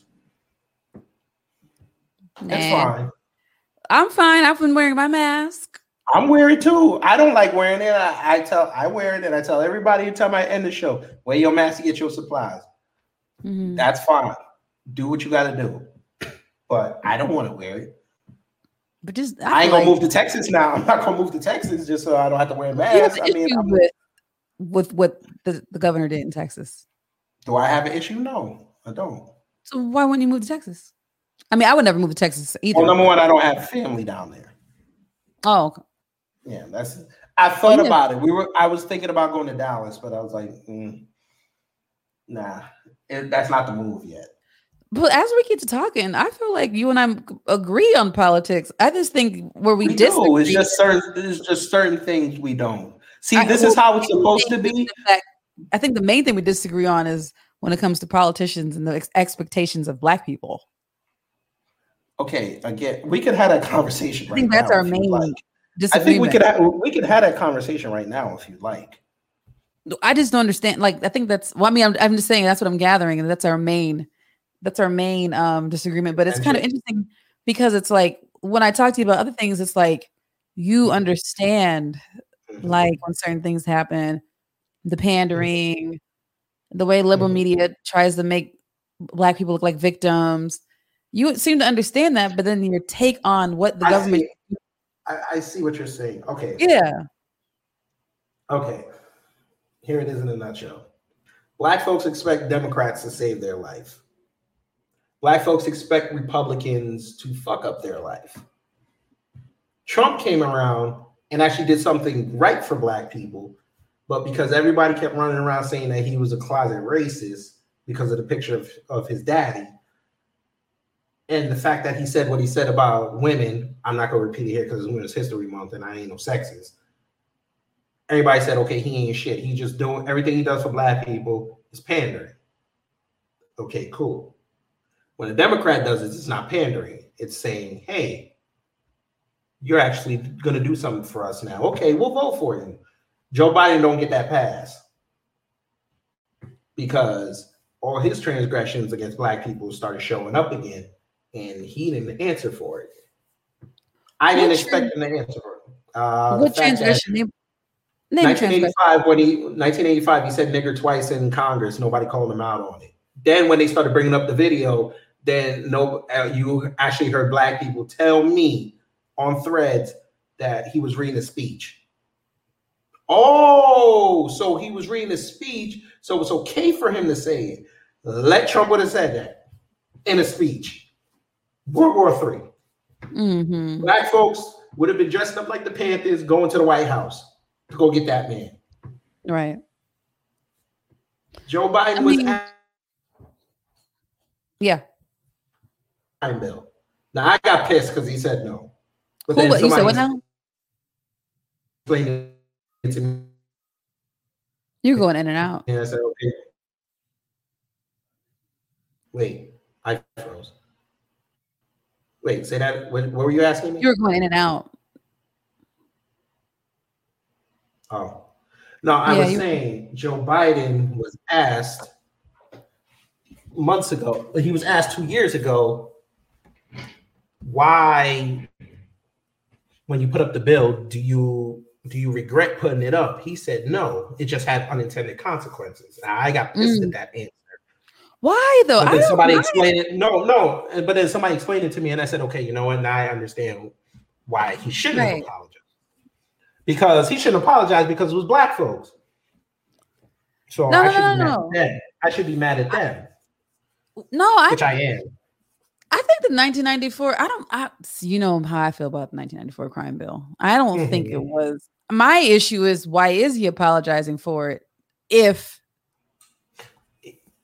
That's fine. I'm fine. I've been wearing my mask. I'm it too. I don't like wearing it. I, I tell I wear it, and I tell everybody every time I end the show, wear your mask to get your supplies. Mhm. That's fine. Do what you got to do. But I don't want to wear it. But just I, I, ain't gonna like move to Texas now. I'm not gonna move to Texas just so I don't have to wear a mask. I mean, I'm- with with what the, the governor did in Texas. do I have an issue? No, I don't. So why wouldn't you move to Texas? I mean, I would never move to Texas either. Well, number one, I don't have family down there. Oh, okay. Yeah, that's. I thought Yeah. about it. We were. I was thinking about going to Dallas, but I was like, mm, nah, it, that's not the move yet. But as we get to talking, I feel like you and I agree on politics. I just think where we, We, disagree. do. It's just certain. It's just certain things we don't see. I- this well, is how it's supposed to be. fact- I think the main thing we disagree on is when it comes to politicians and the ex- expectations of Black people. Okay, again, we could have that conversation. I think that's now our main like. I think we could. Have, we could have that conversation right now if you'd like. I just don't understand. Like, I think that's. Well, I mean, I'm, I'm just saying that's what I'm gathering, and that's our main. That's our main um disagreement. But it's kind of interesting because it's like when I talk to you about other things, it's like you understand Mhm. like when certain things happen, the pandering, the way liberal Mhm. media tries to make black people look like victims. You seem to understand that, but then your take on what the I government, I, I see what you're saying. Okay. yeah, Okay. Here it is in a nutshell. Black folks expect Democrats to save their life. Black folks expect Republicans to fuck up their life. Trump came around and actually did something right for black people, but because everybody kept running around saying that he was a closet racist because of the picture of, of his daddy, and the fact that he said what he said about women, I'm not gonna repeat it here because it's Women's History Month and I ain't no sexist. Everybody said, okay, he ain't shit. He just doing everything he does for black people is pandering. Okay, cool. When a Democrat does it, it's not pandering. It's saying, hey, you're actually gonna do something for us now. Okay, we'll vote for you. Joe Biden don't get that pass because all his transgressions against black people started showing up again and he didn't answer for it. I didn't expect him to answer. Uh, what transgression? Name, name 1985, when he 1985, he said nigger twice in Congress. Nobody called him out on it. Then when they started bringing up the video, then no, uh, you actually heard black people tell me on threads that he was reading a speech. Oh, so he was reading a speech, so it's okay for him to say it. Let Trump would have said that in a speech. World War 3 mm-hmm. Black folks would have been dressed up like the Panthers going to the White House to go get that man. Right. Joe Biden I was mean, at- yeah. Bill. Now I got pissed because he said no. But Who, then he said what now? Explained it to me. You're going in and out. And I said, okay. Wait, I froze. Wait, say that. What, what were you asking me? You were going in and out. Oh, no, I yeah, was saying Joe Biden was asked months ago. He was asked two years ago why, when you put up the bill, do you do you regret putting it up? He said no. It just had unintended consequences. I got pissed mm. at that answer. Why though? But then somebody explained it. No, no. But then somebody explained it to me, and I said, okay, you know what? Now I understand why he shouldn't right. apologize. Because he shouldn't apologize because it was black folks. So no, I should no, be mad at them. I should be mad at them. No, I which I am. I think the 1994. I don't. I you know how I feel about the 1994 crime bill. I don't mm-hmm. think it was. My issue is why is he apologizing for it if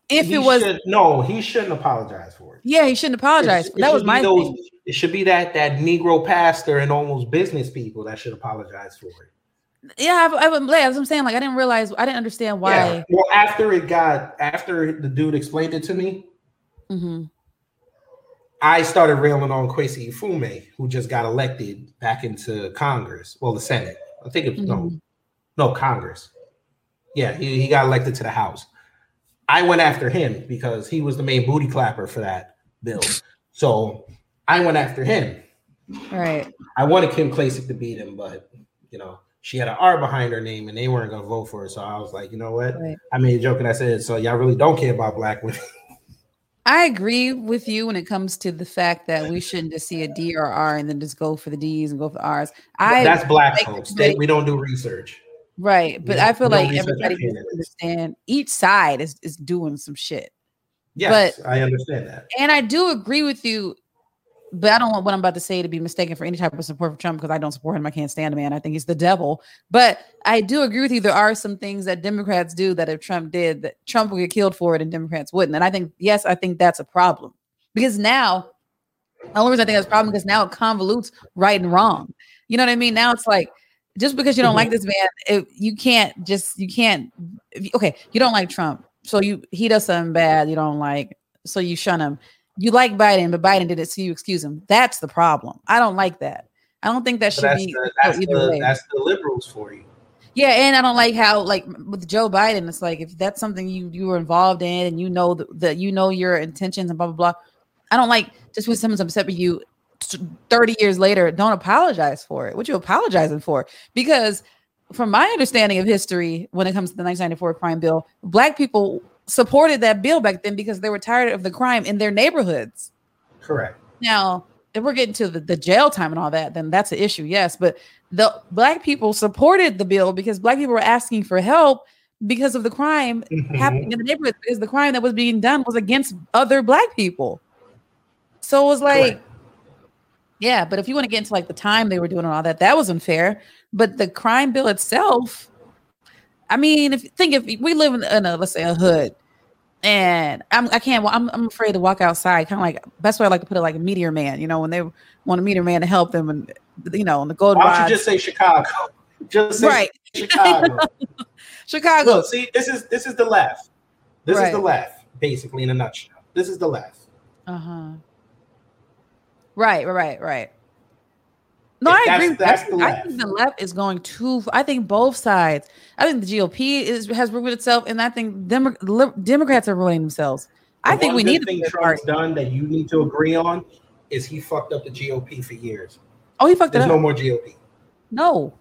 if he it was should, no, he shouldn't apologize for it. Yeah, he shouldn't apologize. It, it that was my those, thing. It should be that that Negro pastor and almost business people that should apologize for it. Yeah, I, I, I'm saying like I didn't realize I didn't understand why. Yeah. Well, after it got after the dude explained it to me, mm-hmm. I started railing on Kweisi Mfume, who just got elected back into Congress, well, the Senate. I think it was mm-hmm. no, no Congress. Yeah, he, he got elected to the House. I went after him because he was the main booty clapper for that bill. So I went after him. Right. I wanted Kim Klacik to beat him, but you know, she had an R behind her name and they weren't gonna vote for her. So I was like, you know what? Right. I made a joke and I said, so y'all really don't care about black women. I agree with you when it comes to the fact that we shouldn't just see a D or R and then just go for the D's and go for the R's. I that's black like, folks. They, we don't do research. Right. But yeah, I feel like everybody understand each side is, is doing some shit. Yes, but, I understand that. And I do agree with you, but I don't want what I'm about to say to be mistaken for any type of support for Trump because I don't support him. I can't stand the man. I think he's the devil. But I do agree with you. There are some things that Democrats do that if Trump did, that Trump would get killed for it and Democrats wouldn't. And I think, yes, I think that's a problem. Because now, the only reason I think that's a problem because now it convolutes right and wrong. You know what I mean? Now it's like just because you don't like mm-hmm. this man, it, you can't just you can't. Okay, you don't like Trump, so you he does something bad you don't like, so you shun him. You like Biden, but Biden did it, so you excuse him. That's the problem. I don't like that. I don't think that should be the, that's either the, way. That's the liberals for you. Yeah, and I don't like how like with Joe Biden, it's like if that's something you you were involved in and you know that you know your intentions and blah blah blah. I don't like just when someone's upset with you 30 years later, don't apologize for it. What you apologizing for? Because from my understanding of history, when it comes to the 1994 crime bill, black people supported that bill back then because they were tired of the crime in their neighborhoods. Correct. Now, if we're getting to the, the jail time and all that, then that's an issue, yes. But the black people supported the bill because black people were asking for help because of the crime Mhm. happening in the neighborhood because the crime that was being done was against other black people. So it was like, Correct. Yeah, but if you want to get into like the time they were doing and all that, that was unfair. But the crime bill itself, I mean, if you think if we live in, in a let's say a hood, and I'm I can't I'm I'm afraid to walk outside, kind of like best way I like to put it like a meteor man, you know, when they want a meteor man to help them and you know, on the gold Why don't rods. you just say Chicago? Just say right, Chicago. Chicago. Look, see, this is this is the left. This is the left, basically, in a nutshell. This is the left. Uh huh. Right, right, right, right. No, Yeah, I agree. with that's that. the I think the left is going too. I think both sides. I think the GOP is has proven itself, and I think Demo- Democrats are ruining themselves. I think we need a thing Trump's done that you need to agree on is he fucked up the GOP for years. Oh, he fucked it There's up. no No, more GOP. no.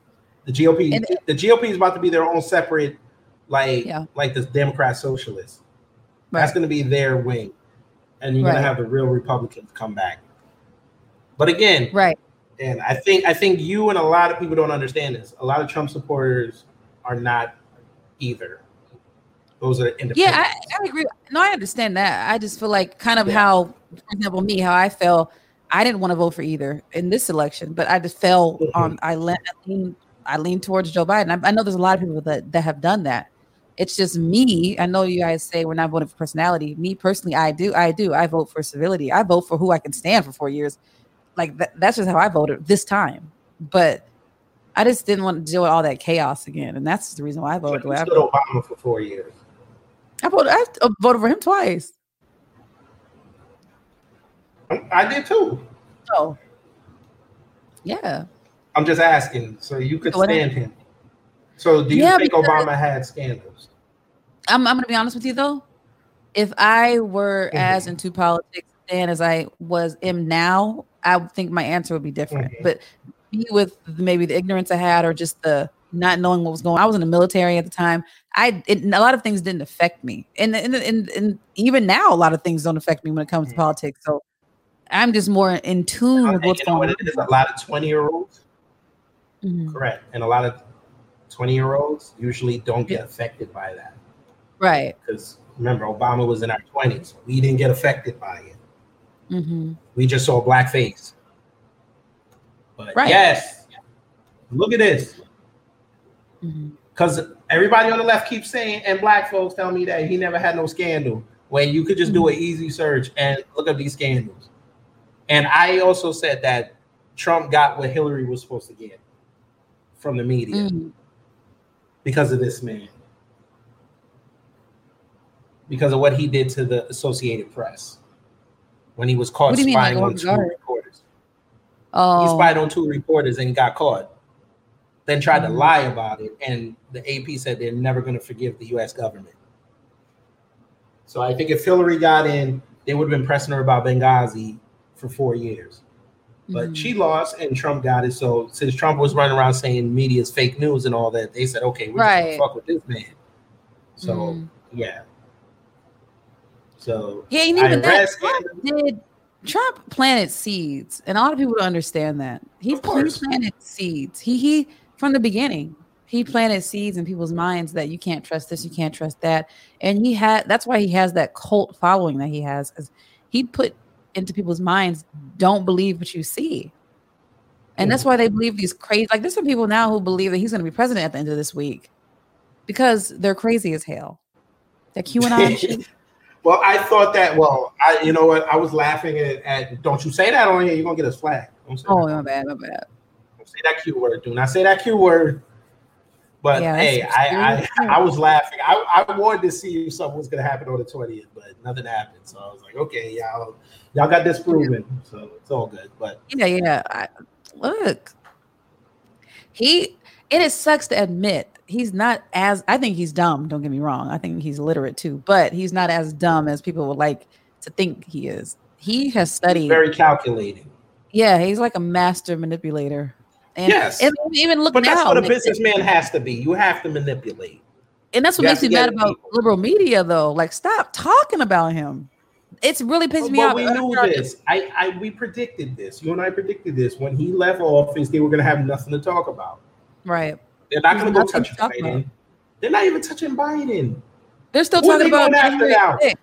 The GOP, And- the GOP is about to be their own separate, like Yeah. like the Democrat Socialists. Right. That's going to be their wing, and you're Right. going to have the real Republicans come back. But again, right. and I think I think you and a lot of people don't understand this. A lot of Trump supporters are not either. Those are independent. Yeah, I, I agree. No, I understand that. I just feel like kind of Yeah. how, for example, me, how I felt. I didn't want to vote for either in this election, but I just fell Mhm. on. I lean, I lean, I lean towards Joe Biden. I, I know there's a lot of people that that have done that. It's just me. I know you guys say we're not voting for personality. Me personally, I do. I do. I vote for civility. I vote for who I can stand for four years. Like that, that's just how I voted this time. But I just didn't want to deal with all that chaos again, and that's the reason why I voted. way you I stood voted. Obama for four years. I voted. I uh, voted for him twice. I did too. So, yeah. I'm just asking, so you could stand him. So do you Yeah, think Obama had scandals? I'm, I'm going to be honest with you though. If I were Mhm. as into politics then as I was am now, I think my answer would be different. Mhm. But be with maybe the ignorance I had or just the not knowing what was going on. I was in the military at the time. I it, a lot of things didn't affect me. And, and, and, and even now, a lot of things don't affect me when it comes to Mhm. politics. So I'm just more in tune with what's going what it is? A lot of 20 year olds, on. Mhm. correct, and a lot of 20 year olds usually don't get affected by that Right. because remember, Obama was in our 20s. We didn't get affected by it. Hmm We just saw blackface. But Right. yes, look at this. Because everybody on the left keeps saying, and black folks tell me that he never had no scandal. When you could just do an easy search and look up these scandals. And I also said that Trump got what Hillary was supposed to get from the media hmm because of this man. Because of what he did to the Associated Press when he was caught do mean, like spying on two Guard? reporters. He Oh, spied on two reporters and got caught. Then tried to Mhm. lie about it, and the AP said they're never going to forgive the U.S. government. So I think if Hillary got in, they would have been pressing her about Benghazi for four years. But mhm. she lost, and Trump got it. So since Trump was running around saying media is fake news and all that, they said, "Okay, we're just Right. gonna fuck with this man." So Mhm. yeah. So Yeah, and even that Trump did Trump planted seeds, and a lot of people don't understand that. He, he planted seeds. He he from the beginning. He planted seeds in people's minds that you can't trust this, you can't trust that, and he had. That's why he has that cult following that he has, because he put into people's minds, don't believe what you see, and that's why they believe these crazy. Like there's some people now who believe that he's going to be president at the end of this week, because they're crazy as hell. That QAnon. Well, I thought that. Well, I you know what? I was laughing at. at don't you say that on here? You're gonna get us flagged. Oh my bad, my bad. Don't say that Q word. Do not say that Q word. But Yeah, hey, I, I I was laughing. I, I wanted to see if something was gonna happen on the 20th, but nothing happened. So I was like, okay, y'all y'all got this proven. So it's all good. But Yeah, yeah. I, look, he. It is sucks to admit he's not as. I think he's dumb. Don't get me wrong. I think he's literate too, but he's not as dumb as people would like to think he is. He has studied. very calculating. yeah, he's like a master manipulator. And, Yes. and even look But now, that's what a businessman has to be. You have to manipulate. and that's what you makes me mad about people. liberal media, though. Like, stop talking about him. It's really pissed But me off. we knew this. I, I we predicted this. You and I predicted this. When he left office, they were gonna have nothing to talk about. Right. They're not gonna go touch to Biden. They're not even touching Biden. They're still Who talking about after January now? 6th.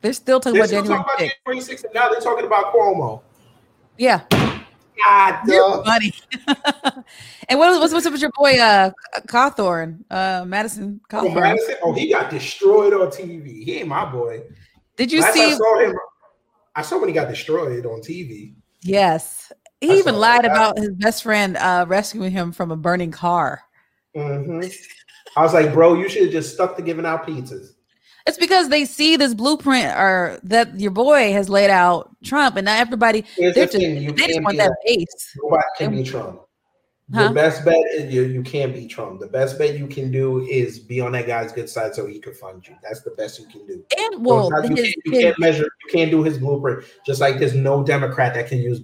They're still talking They're about still January talking about 6th. January 6th, and now they're talking about Cuomo. Yeah, God, you're duh. funny. and what, what's what's up with your boy uh Cawthorn, uh Madison Oh, Madison? Oh, he got destroyed on TV. He ain't my boy. Did you Last see? I saw him, I saw when he got destroyed on TV. Yes, he I even lied that. about his best friend uh rescuing him from a burning car. Mm-hmm. I was like, bro, you should have just stuck to giving out pizzas. It's because they see this blueprint or that your boy has laid out Trump, and not everybody Here's they're the just, they just want that base. Nobody can be Trump. Huh? Your best bet is you, you can't be Trump. The best bet you can do is be on that guy's good side so he can fund you. That's the best you can do. And well, Well, you, his, can't, you his- can't measure, you can't do his blueprint. Just like there's no Democrat that can use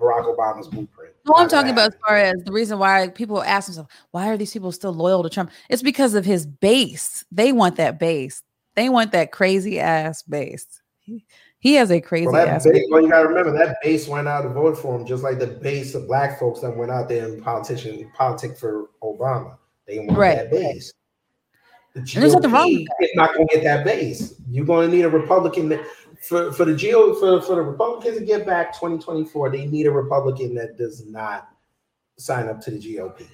Barack Obama's blueprint. No, I'm talking about as far as the reason why people ask themselves, why are these people still loyal to Trump? It's because of his base. They want that base. They want that crazy ass base. He, he has a crazy Well, ass base, well, you gotta remember that base went out to vote for him, just like the base of black folks that went out there in politician politic for Obama. They want Right, that base. The there's nothing wrong with GOP is not going to get that base. You're going to need a Republican that, for for the GO for, for the Republicans to get back 2024. They need a Republican that does not sign up to the GOP.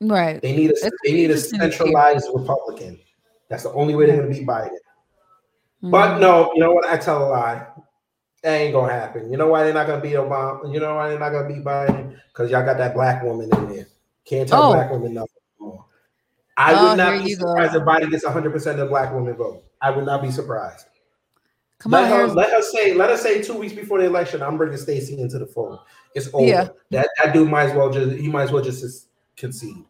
Right. They need a they need a centralized Republican. That's the only way they're going to beat Biden. But Mhm. no, you know what? I tell a lie. That ain't gonna happen. You know why they're not gonna beat Obama? You know why they're not gonna beat Biden? Because y'all got that black woman in there. Can't tell Oh. black women nothing more. I Oh, would not be you go. surprised if Biden gets 100 percent of the black women vote. I would not be surprised. Come let on, her let her say let her say two weeks before the election. I'm bringing Stacey into the fold. It's over. Yeah. That that dude might as well just he might as well just concede.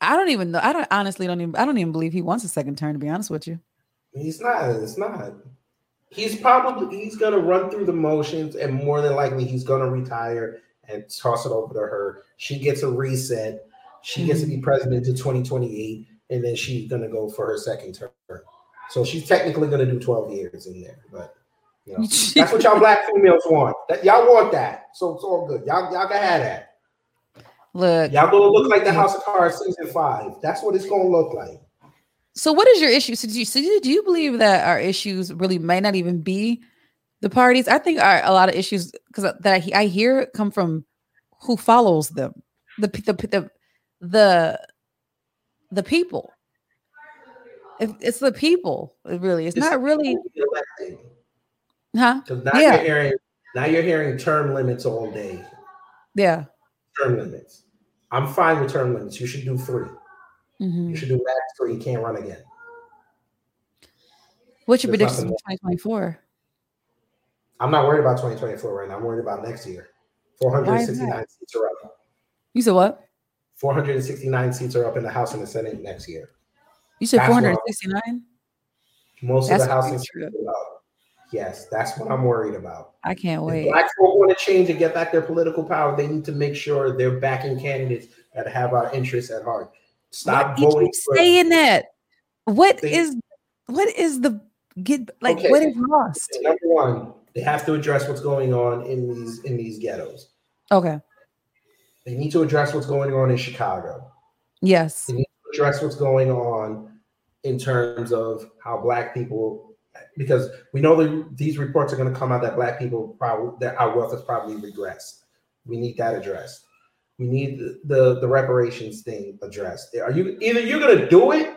I don't even know. I don't honestly don't even I don't even believe he wants a second term, to be honest with you. He's not. It's not. He's probably he's gonna run through the motions, and more than likely he's gonna retire and toss it over to her. She gets a reset. She gets to mm-hmm. be president to 2028, and then she's gonna go for her second term. So she's technically gonna do 12 years in there, but you know that's what y'all black females want. That y'all want that. So it's all good. Y'all y'all can have that. Look, Y'all gonna look like the House of Cards season five. That's what it's gonna look like. So what is your issue? So do you, so do you believe that our issues really may not even be the parties? I think our, a lot of issues because that I, I hear come from who follows them, the the the the, the people. It's the people, it really. It's, not really, huh? Because now Yeah. you're hearing now you're hearing term limits all day. Yeah. Term limits. I'm fine with term limits. You should do 3 Mhm. You should do max three. You can't run again. What's your There's prediction for 2024? I'm not worried about 2024 right now. I'm worried about next year. 469 seats are up. You said what? 469 seats are up in the House and the Senate next year. You said 469? Most That's of the House gonna and be true. Senate are up. Yes, that's what I'm worried about. I can't If wait. black folk want to change and get back their political power, they need to make sure they're backing candidates that have our interests at heart. Stop Why voting for saying that. What They- is what is the get like Okay. what is lost? Number one, they have to address what's going on in these in these ghettos. Okay. They need to address what's going on in Chicago. Yes. They need address what's going on in terms of how black people, because we know that these reports are going to come out that black people probably that our wealth has probably regressed. We need that addressed. We need the the, the reparations thing addressed. Are you either you're going to do it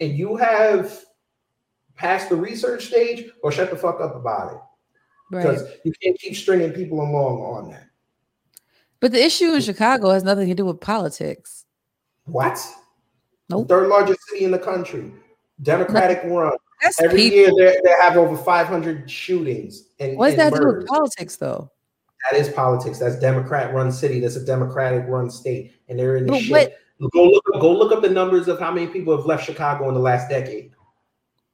and you have passed the research stage, or shut the fuck up about it Right. because you can't keep stringing people along on that. But the issue in Chicago has nothing to do with politics. What? Nope. Third largest city in the country, Democratic run. That's Every people. year they, have over 500 shootings and, What does and that do with politics though? That is politics. That's Democrat run city. That's a Democratic run state, and they're in the But shit. Go look go look up the numbers of how many people have left Chicago in the last decade.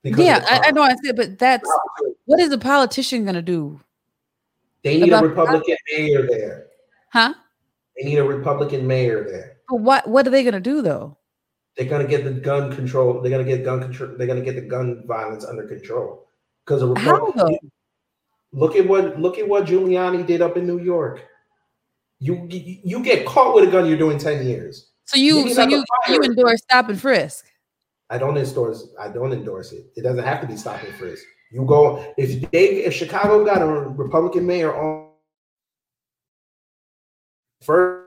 Yeah, I, I know I said, but that's what is a politician gonna do? They need a Republican mayor there. Huh? They need a Republican mayor there. What what are they gonna do though? They're gonna get the gun control. They're gonna get gun control. They're gonna get the gun violence under control. Because of How though? Look at what look at what Giuliani did up in New York. You you get caught with a gun, you're doing 10 years. So you, so you, you endorse stop and frisk. I don't endorse. I don't endorse it. It doesn't have to be stop and frisk. You go if they if Chicago got a Republican mayor on first,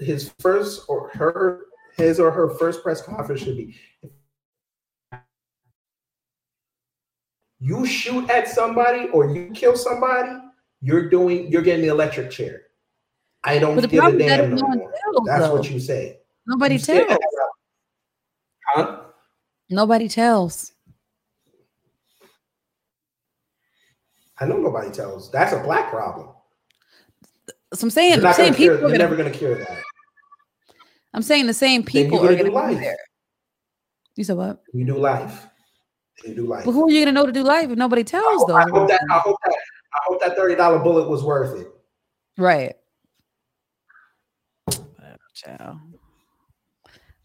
his first or her his or her first press conference should be. You shoot at somebody or you kill somebody, you're doing. You're getting the electric chair. I don't But give a damn no more. tells, That's though. what you say. Nobody You tells. Huh? Nobody tells. I know nobody tells. That's a black problem. So I'm saying, same cure, people. Are never going to cure that. I'm saying the same people you're gonna going do to be life. there. You said what? You do life. You do life. But who are you going to know to do life if nobody I tells hope, though? I hope that I hope that I hope that thirty dollar bullet was worth it. Right. Child.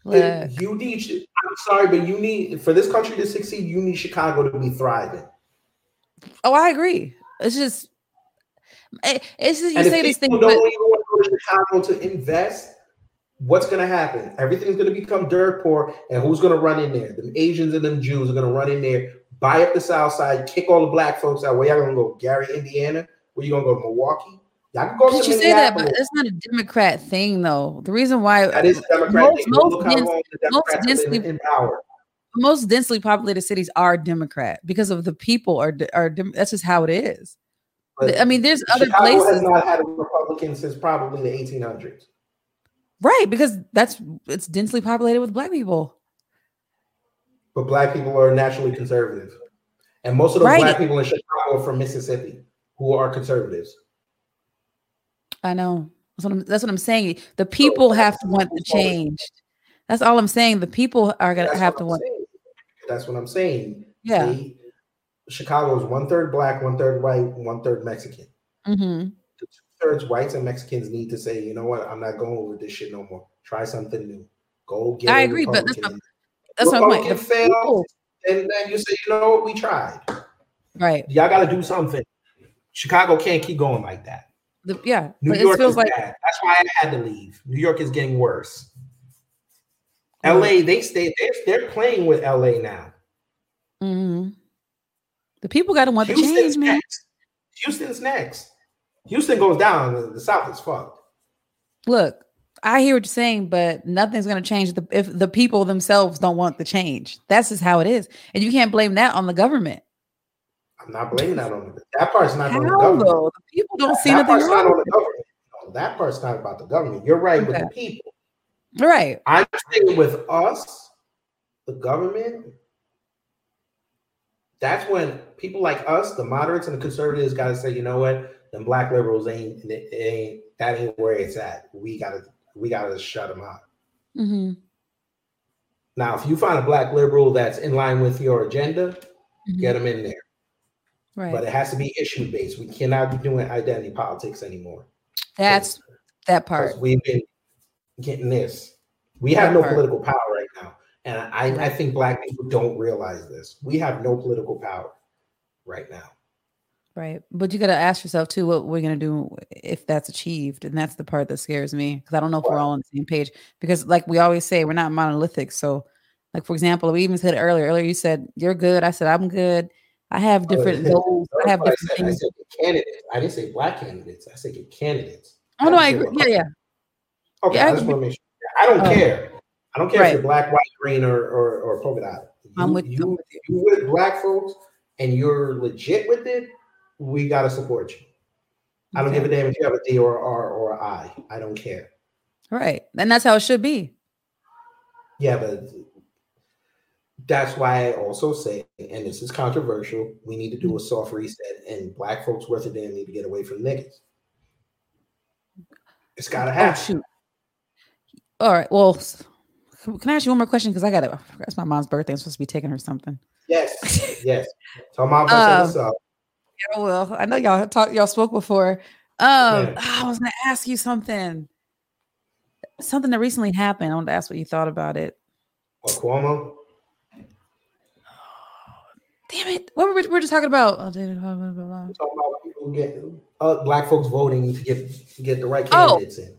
It- Look, You need. I'm sorry, but you need for this country to succeed. You need Chicago to be thriving. oh, I agree. It's just, it- it's just you and say these things, people don't even want to go to Chicago to invest, what's going to happen? Everything's going to become dirt poor, and who's going to run in there? The Asians and them Jews are going to run in there, buy up the South Side, kick all the black folks out. Where y'all going to go? Gary, Indiana? Where you going to go? Milwaukee? Y'all can go Did you say that? But it's not a Democrat thing, though. The reason why That is a Democrat most, most, the most densely in power. most densely populated cities are Democrat because of the people are are. That's just how it is. But I mean, there's other Chicago places, has not had a Republican since probably the 1800s. Right? Because that's it's densely populated with black people. But black people are naturally conservative. And most of the Right. black people in Chicago are from Mississippi who are conservatives. I know. That's what I'm, that's what I'm saying. The people have to want the change. That's all I'm saying. The people are gonna have to want. saying. That's what I'm saying. Yeah. They- Chicago is one third black, one third white, one third Mexican. hmm The two thirds whites and Mexicans need to say, you know what, I'm not going with this shit no more. Try something new. Go get. I agree, but that's Republican. That's what I'm saying. Republican The fails, people- and then you say, you know what, we tried. right. Y'all got to do something. Chicago can't keep going like that. The, yeah. New York it feels is like bad. That's why I had to leave. New York is getting worse. LA, they stay. They're, they're playing with LA now. mhm. the people got to want the Houston's change, man. next. Houston's next. Houston goes down. The, South is fucked. Look, I hear what you're saying, but nothing's going to change the, if the people themselves don't want the change. That's just how it is, and you can't blame that on the government. I'm not blaming that on the, that part's not on the government. though? The people don't see that nothing part's not wrong. on the government. No, that part's not about the government. You're right with the people. Right. I'm saying with us, the government. That's when people like us, the moderates and the conservatives, got to say, you know what, them black liberals ain't, ain't that ain't where it's at. We gotta, we gotta shut them out. hmm Now, if you find a black liberal that's in line with your agenda, get them in there. Right. But it has to be issue based. We cannot be doing identity politics anymore. That's that part. We've been getting this. We have no part. political power right now. And I, I think black people don't realize this. We have no political power right now. Right. But you got to ask yourself too what we're going to do if that's achieved. And that's the part that scares me because I don't know if we're all on the same page. Because, like we always say, we're not monolithic. So, like, for example, we even said earlier. Earlier, you said, You're good. I said, I'm good. I have oh, different Oh, goals. I have I different said, I things. said candidates. I didn't say black candidates. I said get candidates. Oh, no, I didn't agree. Yeah, yeah. Okay, Yeah, I I just want to make sure. I don't Oh. care. I don't care Right. if you're black, white, green, or or, or polka dot. You, I'm I'm with you. You with black folks and you're legit with it. We gotta support you. I don't Okay. give a damn if you have a D or R or an I. I don't care. Right. And that's how it should be. Yeah, but that's why I also say, and this is controversial, we need to do a soft reset, and black folks worth a damn need to get away from niggas. It's gotta Oh, happen. shoot. All right. Well, can I ask you one more question? Because I got to, it's my mom's birthday. I'm supposed to be taking her something. Yes, yes. So mom, Um, um, up. Yeah, well, I know y'all talked, y'all spoke before. Um, Yeah. I was gonna ask you something. Something that recently happened. I wanted to ask what you thought about it. Or Cuomo. Damn it! What were we, we were just talking about? Oh, David, blah, blah, blah. We're talking about people get uh, black folks voting to get get the right Oh. candidates in.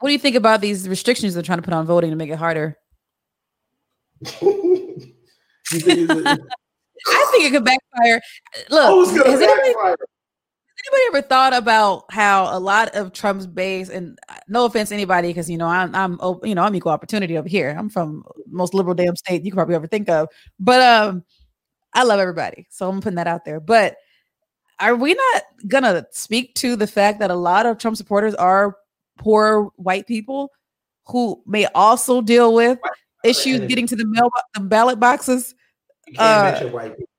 What do you think about these restrictions they're trying to put on voting to make it harder? You think it's- I think it could backfire. Oh, it's Look, gonna has anybody, backfire. anybody ever thought about how a lot of Trump's base, and uh, no offense to anybody, because you know I'm I'm you know I'm equal opportunity over here. I'm from most liberal damn state you could probably ever think of, but um, I love everybody, so I'm putting that out there. But are we not gonna speak to the fact that a lot of Trump supporters are poor white people who may also deal with issues getting to the mail the ballot boxes? You can't Uh, mention white people.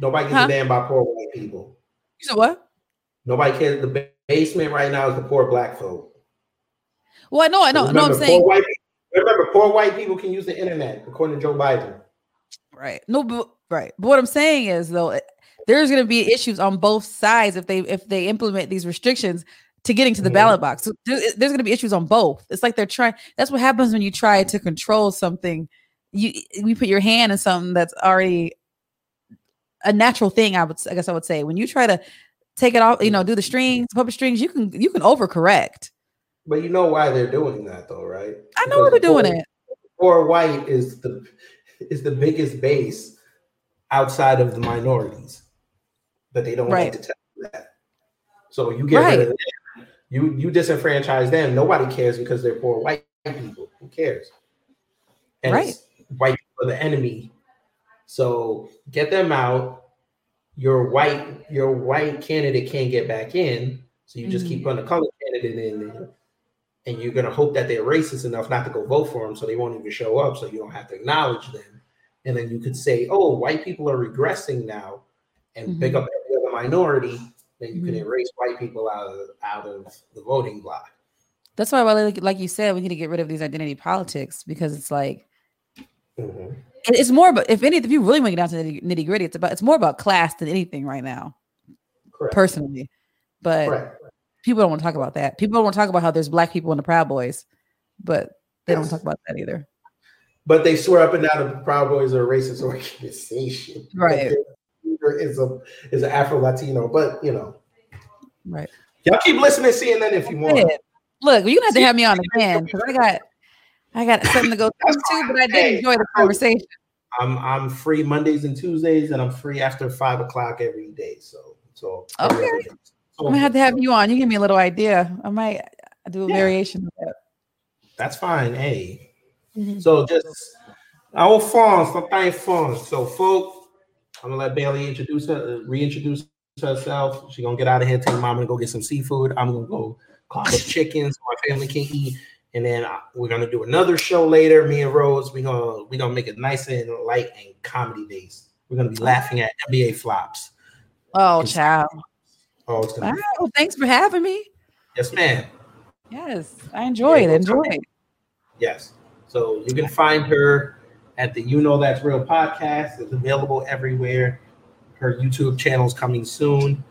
Nobody gives huh? a damn about poor white people. You said what? Nobody cares. The basement right now is the poor black folk. Well, I know, I know, no. I'm saying white people, remember, poor white people can use the internet, according to Joe Biden. Right. No, but right. But what I'm saying is though, it- there's going to be issues on both sides if they if they implement these restrictions to getting to the Mhm. ballot box. So there- there's going to be issues on both. It's like they're trying. That's what happens when you try to control something. You you put your hand in something that's already a natural thing. I would I guess I would say when you try to take it off, you know, do the mm-hmm. strings, puppet strings, you can you can overcorrect. But you know why they're doing that, though, right? I know why they're doing poor- it. Poor white is the is the biggest base outside of the minorities, but they don't Right. like to tell you that. So you get rid of them. You you disenfranchise them. Nobody cares because they're poor white people. Who cares? And Right. white people are the enemy. So get them out. Your white your white candidate can't get back in. So you just Mhm. keep putting a color candidate in there and you're gonna hope that they're racist enough not to go vote for them, so they won't even show up, so you don't have to acknowledge them. And then you could say, "Oh, white people are regressing now," and pick up every other minority. Then you can Mhm. erase white people out of out of the voting block. That's why, like you said, we need to get rid of these identity politics because it's like Mhm. it- it's more about if any if you really want to get down to the nitty gritty, it's about it's more about class than anything right now, Correct. personally. But Correct. people don't want to talk about that. People don't want to talk about how there's black people in the Proud Boys, but they don't talk about that either. But they swear up and down that the Proud Boys are a racist organization. Right. Is a is an Afro Latino, but you know, Right. y'all keep listening to CNN if you want. Look, you're gonna have to have me on again because I got I got something to go through too, but I did Hey, enjoy the I told you. conversation. I'm I'm free Mondays and Tuesdays, and I'm free after five o'clock every day. So so Okay. So, I'm gonna have to have you on. You give me a little idea. I might do a Yeah. variation of that. That's fine. Hey, Mhm. so just our phones, something fun. So, folk, I'm gonna let Bailey introduce her, reintroduce herself. She's gonna get out of here, take mama and go get some seafood. I'm gonna go carve up chicken so my family can eat, and then uh, we're gonna do another show later. Me and Rose, we're gonna we're gonna make it nice and light and comedy based. We're gonna be laughing at NBA flops. Oh, It's- child. Oh, it's gonna be, thanks for having me. yes, ma'am. Yes, I enjoy it. Enjoy it. Yes. So you can find her at the You Know That's Real podcast. It's available everywhere. Her YouTube channel is coming soon.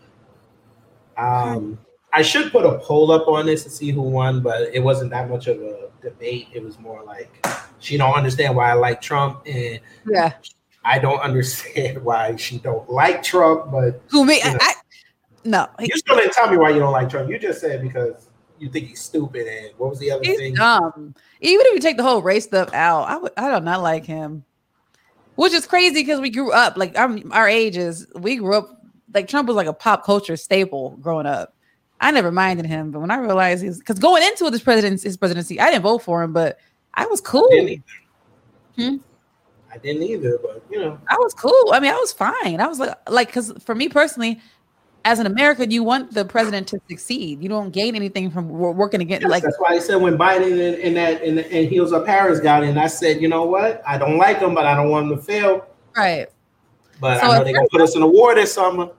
Um, I should put a poll up on this to see who won, but it wasn't that much of a debate. It was more like she don't understand why I like Trump, and Yeah. I don't understand why she don't like Trump. But Who me? You know. I no. you still didn't tell me why you don't like Trump. You just said because you think he's stupid. And what was the other He's thing? dumb. Even if you take the whole race stuff out, I would I do not not like him. Which is crazy because we grew up like I'm our ages. We grew up like Trump was like a pop culture staple growing up. I never minded him, but when I realized he's because going into this president's his presidency, I didn't vote for him, but I was cool. I didn't either. Hmm? I didn't either, but you know. I was cool. I mean, I was fine. I was like, like, because for me personally, as an American, you want the president to succeed. You don't gain anything from working against. Yes, Like, that's why I said when Biden and, and that and, and Heels Up Harris got in, I said, you know what? I don't like them, but I don't want them to fail. right? But So I know they're gonna put us in a war this summer.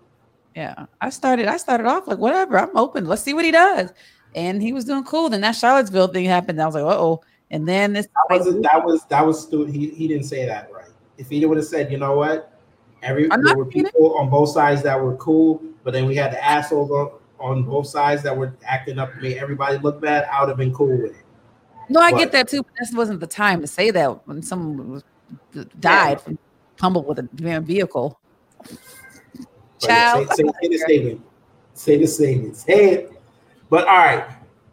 Yeah, I started. I started off like whatever. I'm open. Let's see what he does. And he was doing cool. Then that Charlottesville thing happened. I was like, uh oh. And then this. That was that was that was stupid. He he didn't say that right. If he would have said, you know what, every there were it. people on both sides that were cool, but then we had the assholes on, on both sides that were acting up to make everybody look bad. I would have been cool with it. no, I But- get that too. But this wasn't the time to say that when someone was died from tumbled with a damn vehicle. Child, say, say, say the statement. Say the statement. Say it. But all right,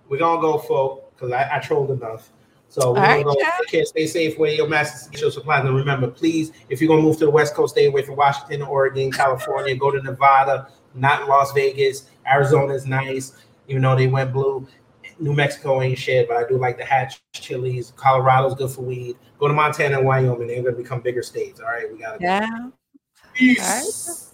we're gonna go, folk. because I, I trolled enough. So we're All gonna right, go. Chad. Take care, stay safe, wear your masks, get your supplies. And remember, please, if you're gonna move to the West Coast, stay away from Washington, Oregon, California. go to Nevada, not Las Vegas. Arizona is nice, even though they went blue. New Mexico ain't shit, but I do like the hatch chilies. Colorado's good for weed. Go to Montana and Wyoming; they're gonna become bigger states. All right, we gotta. Yeah. Peace.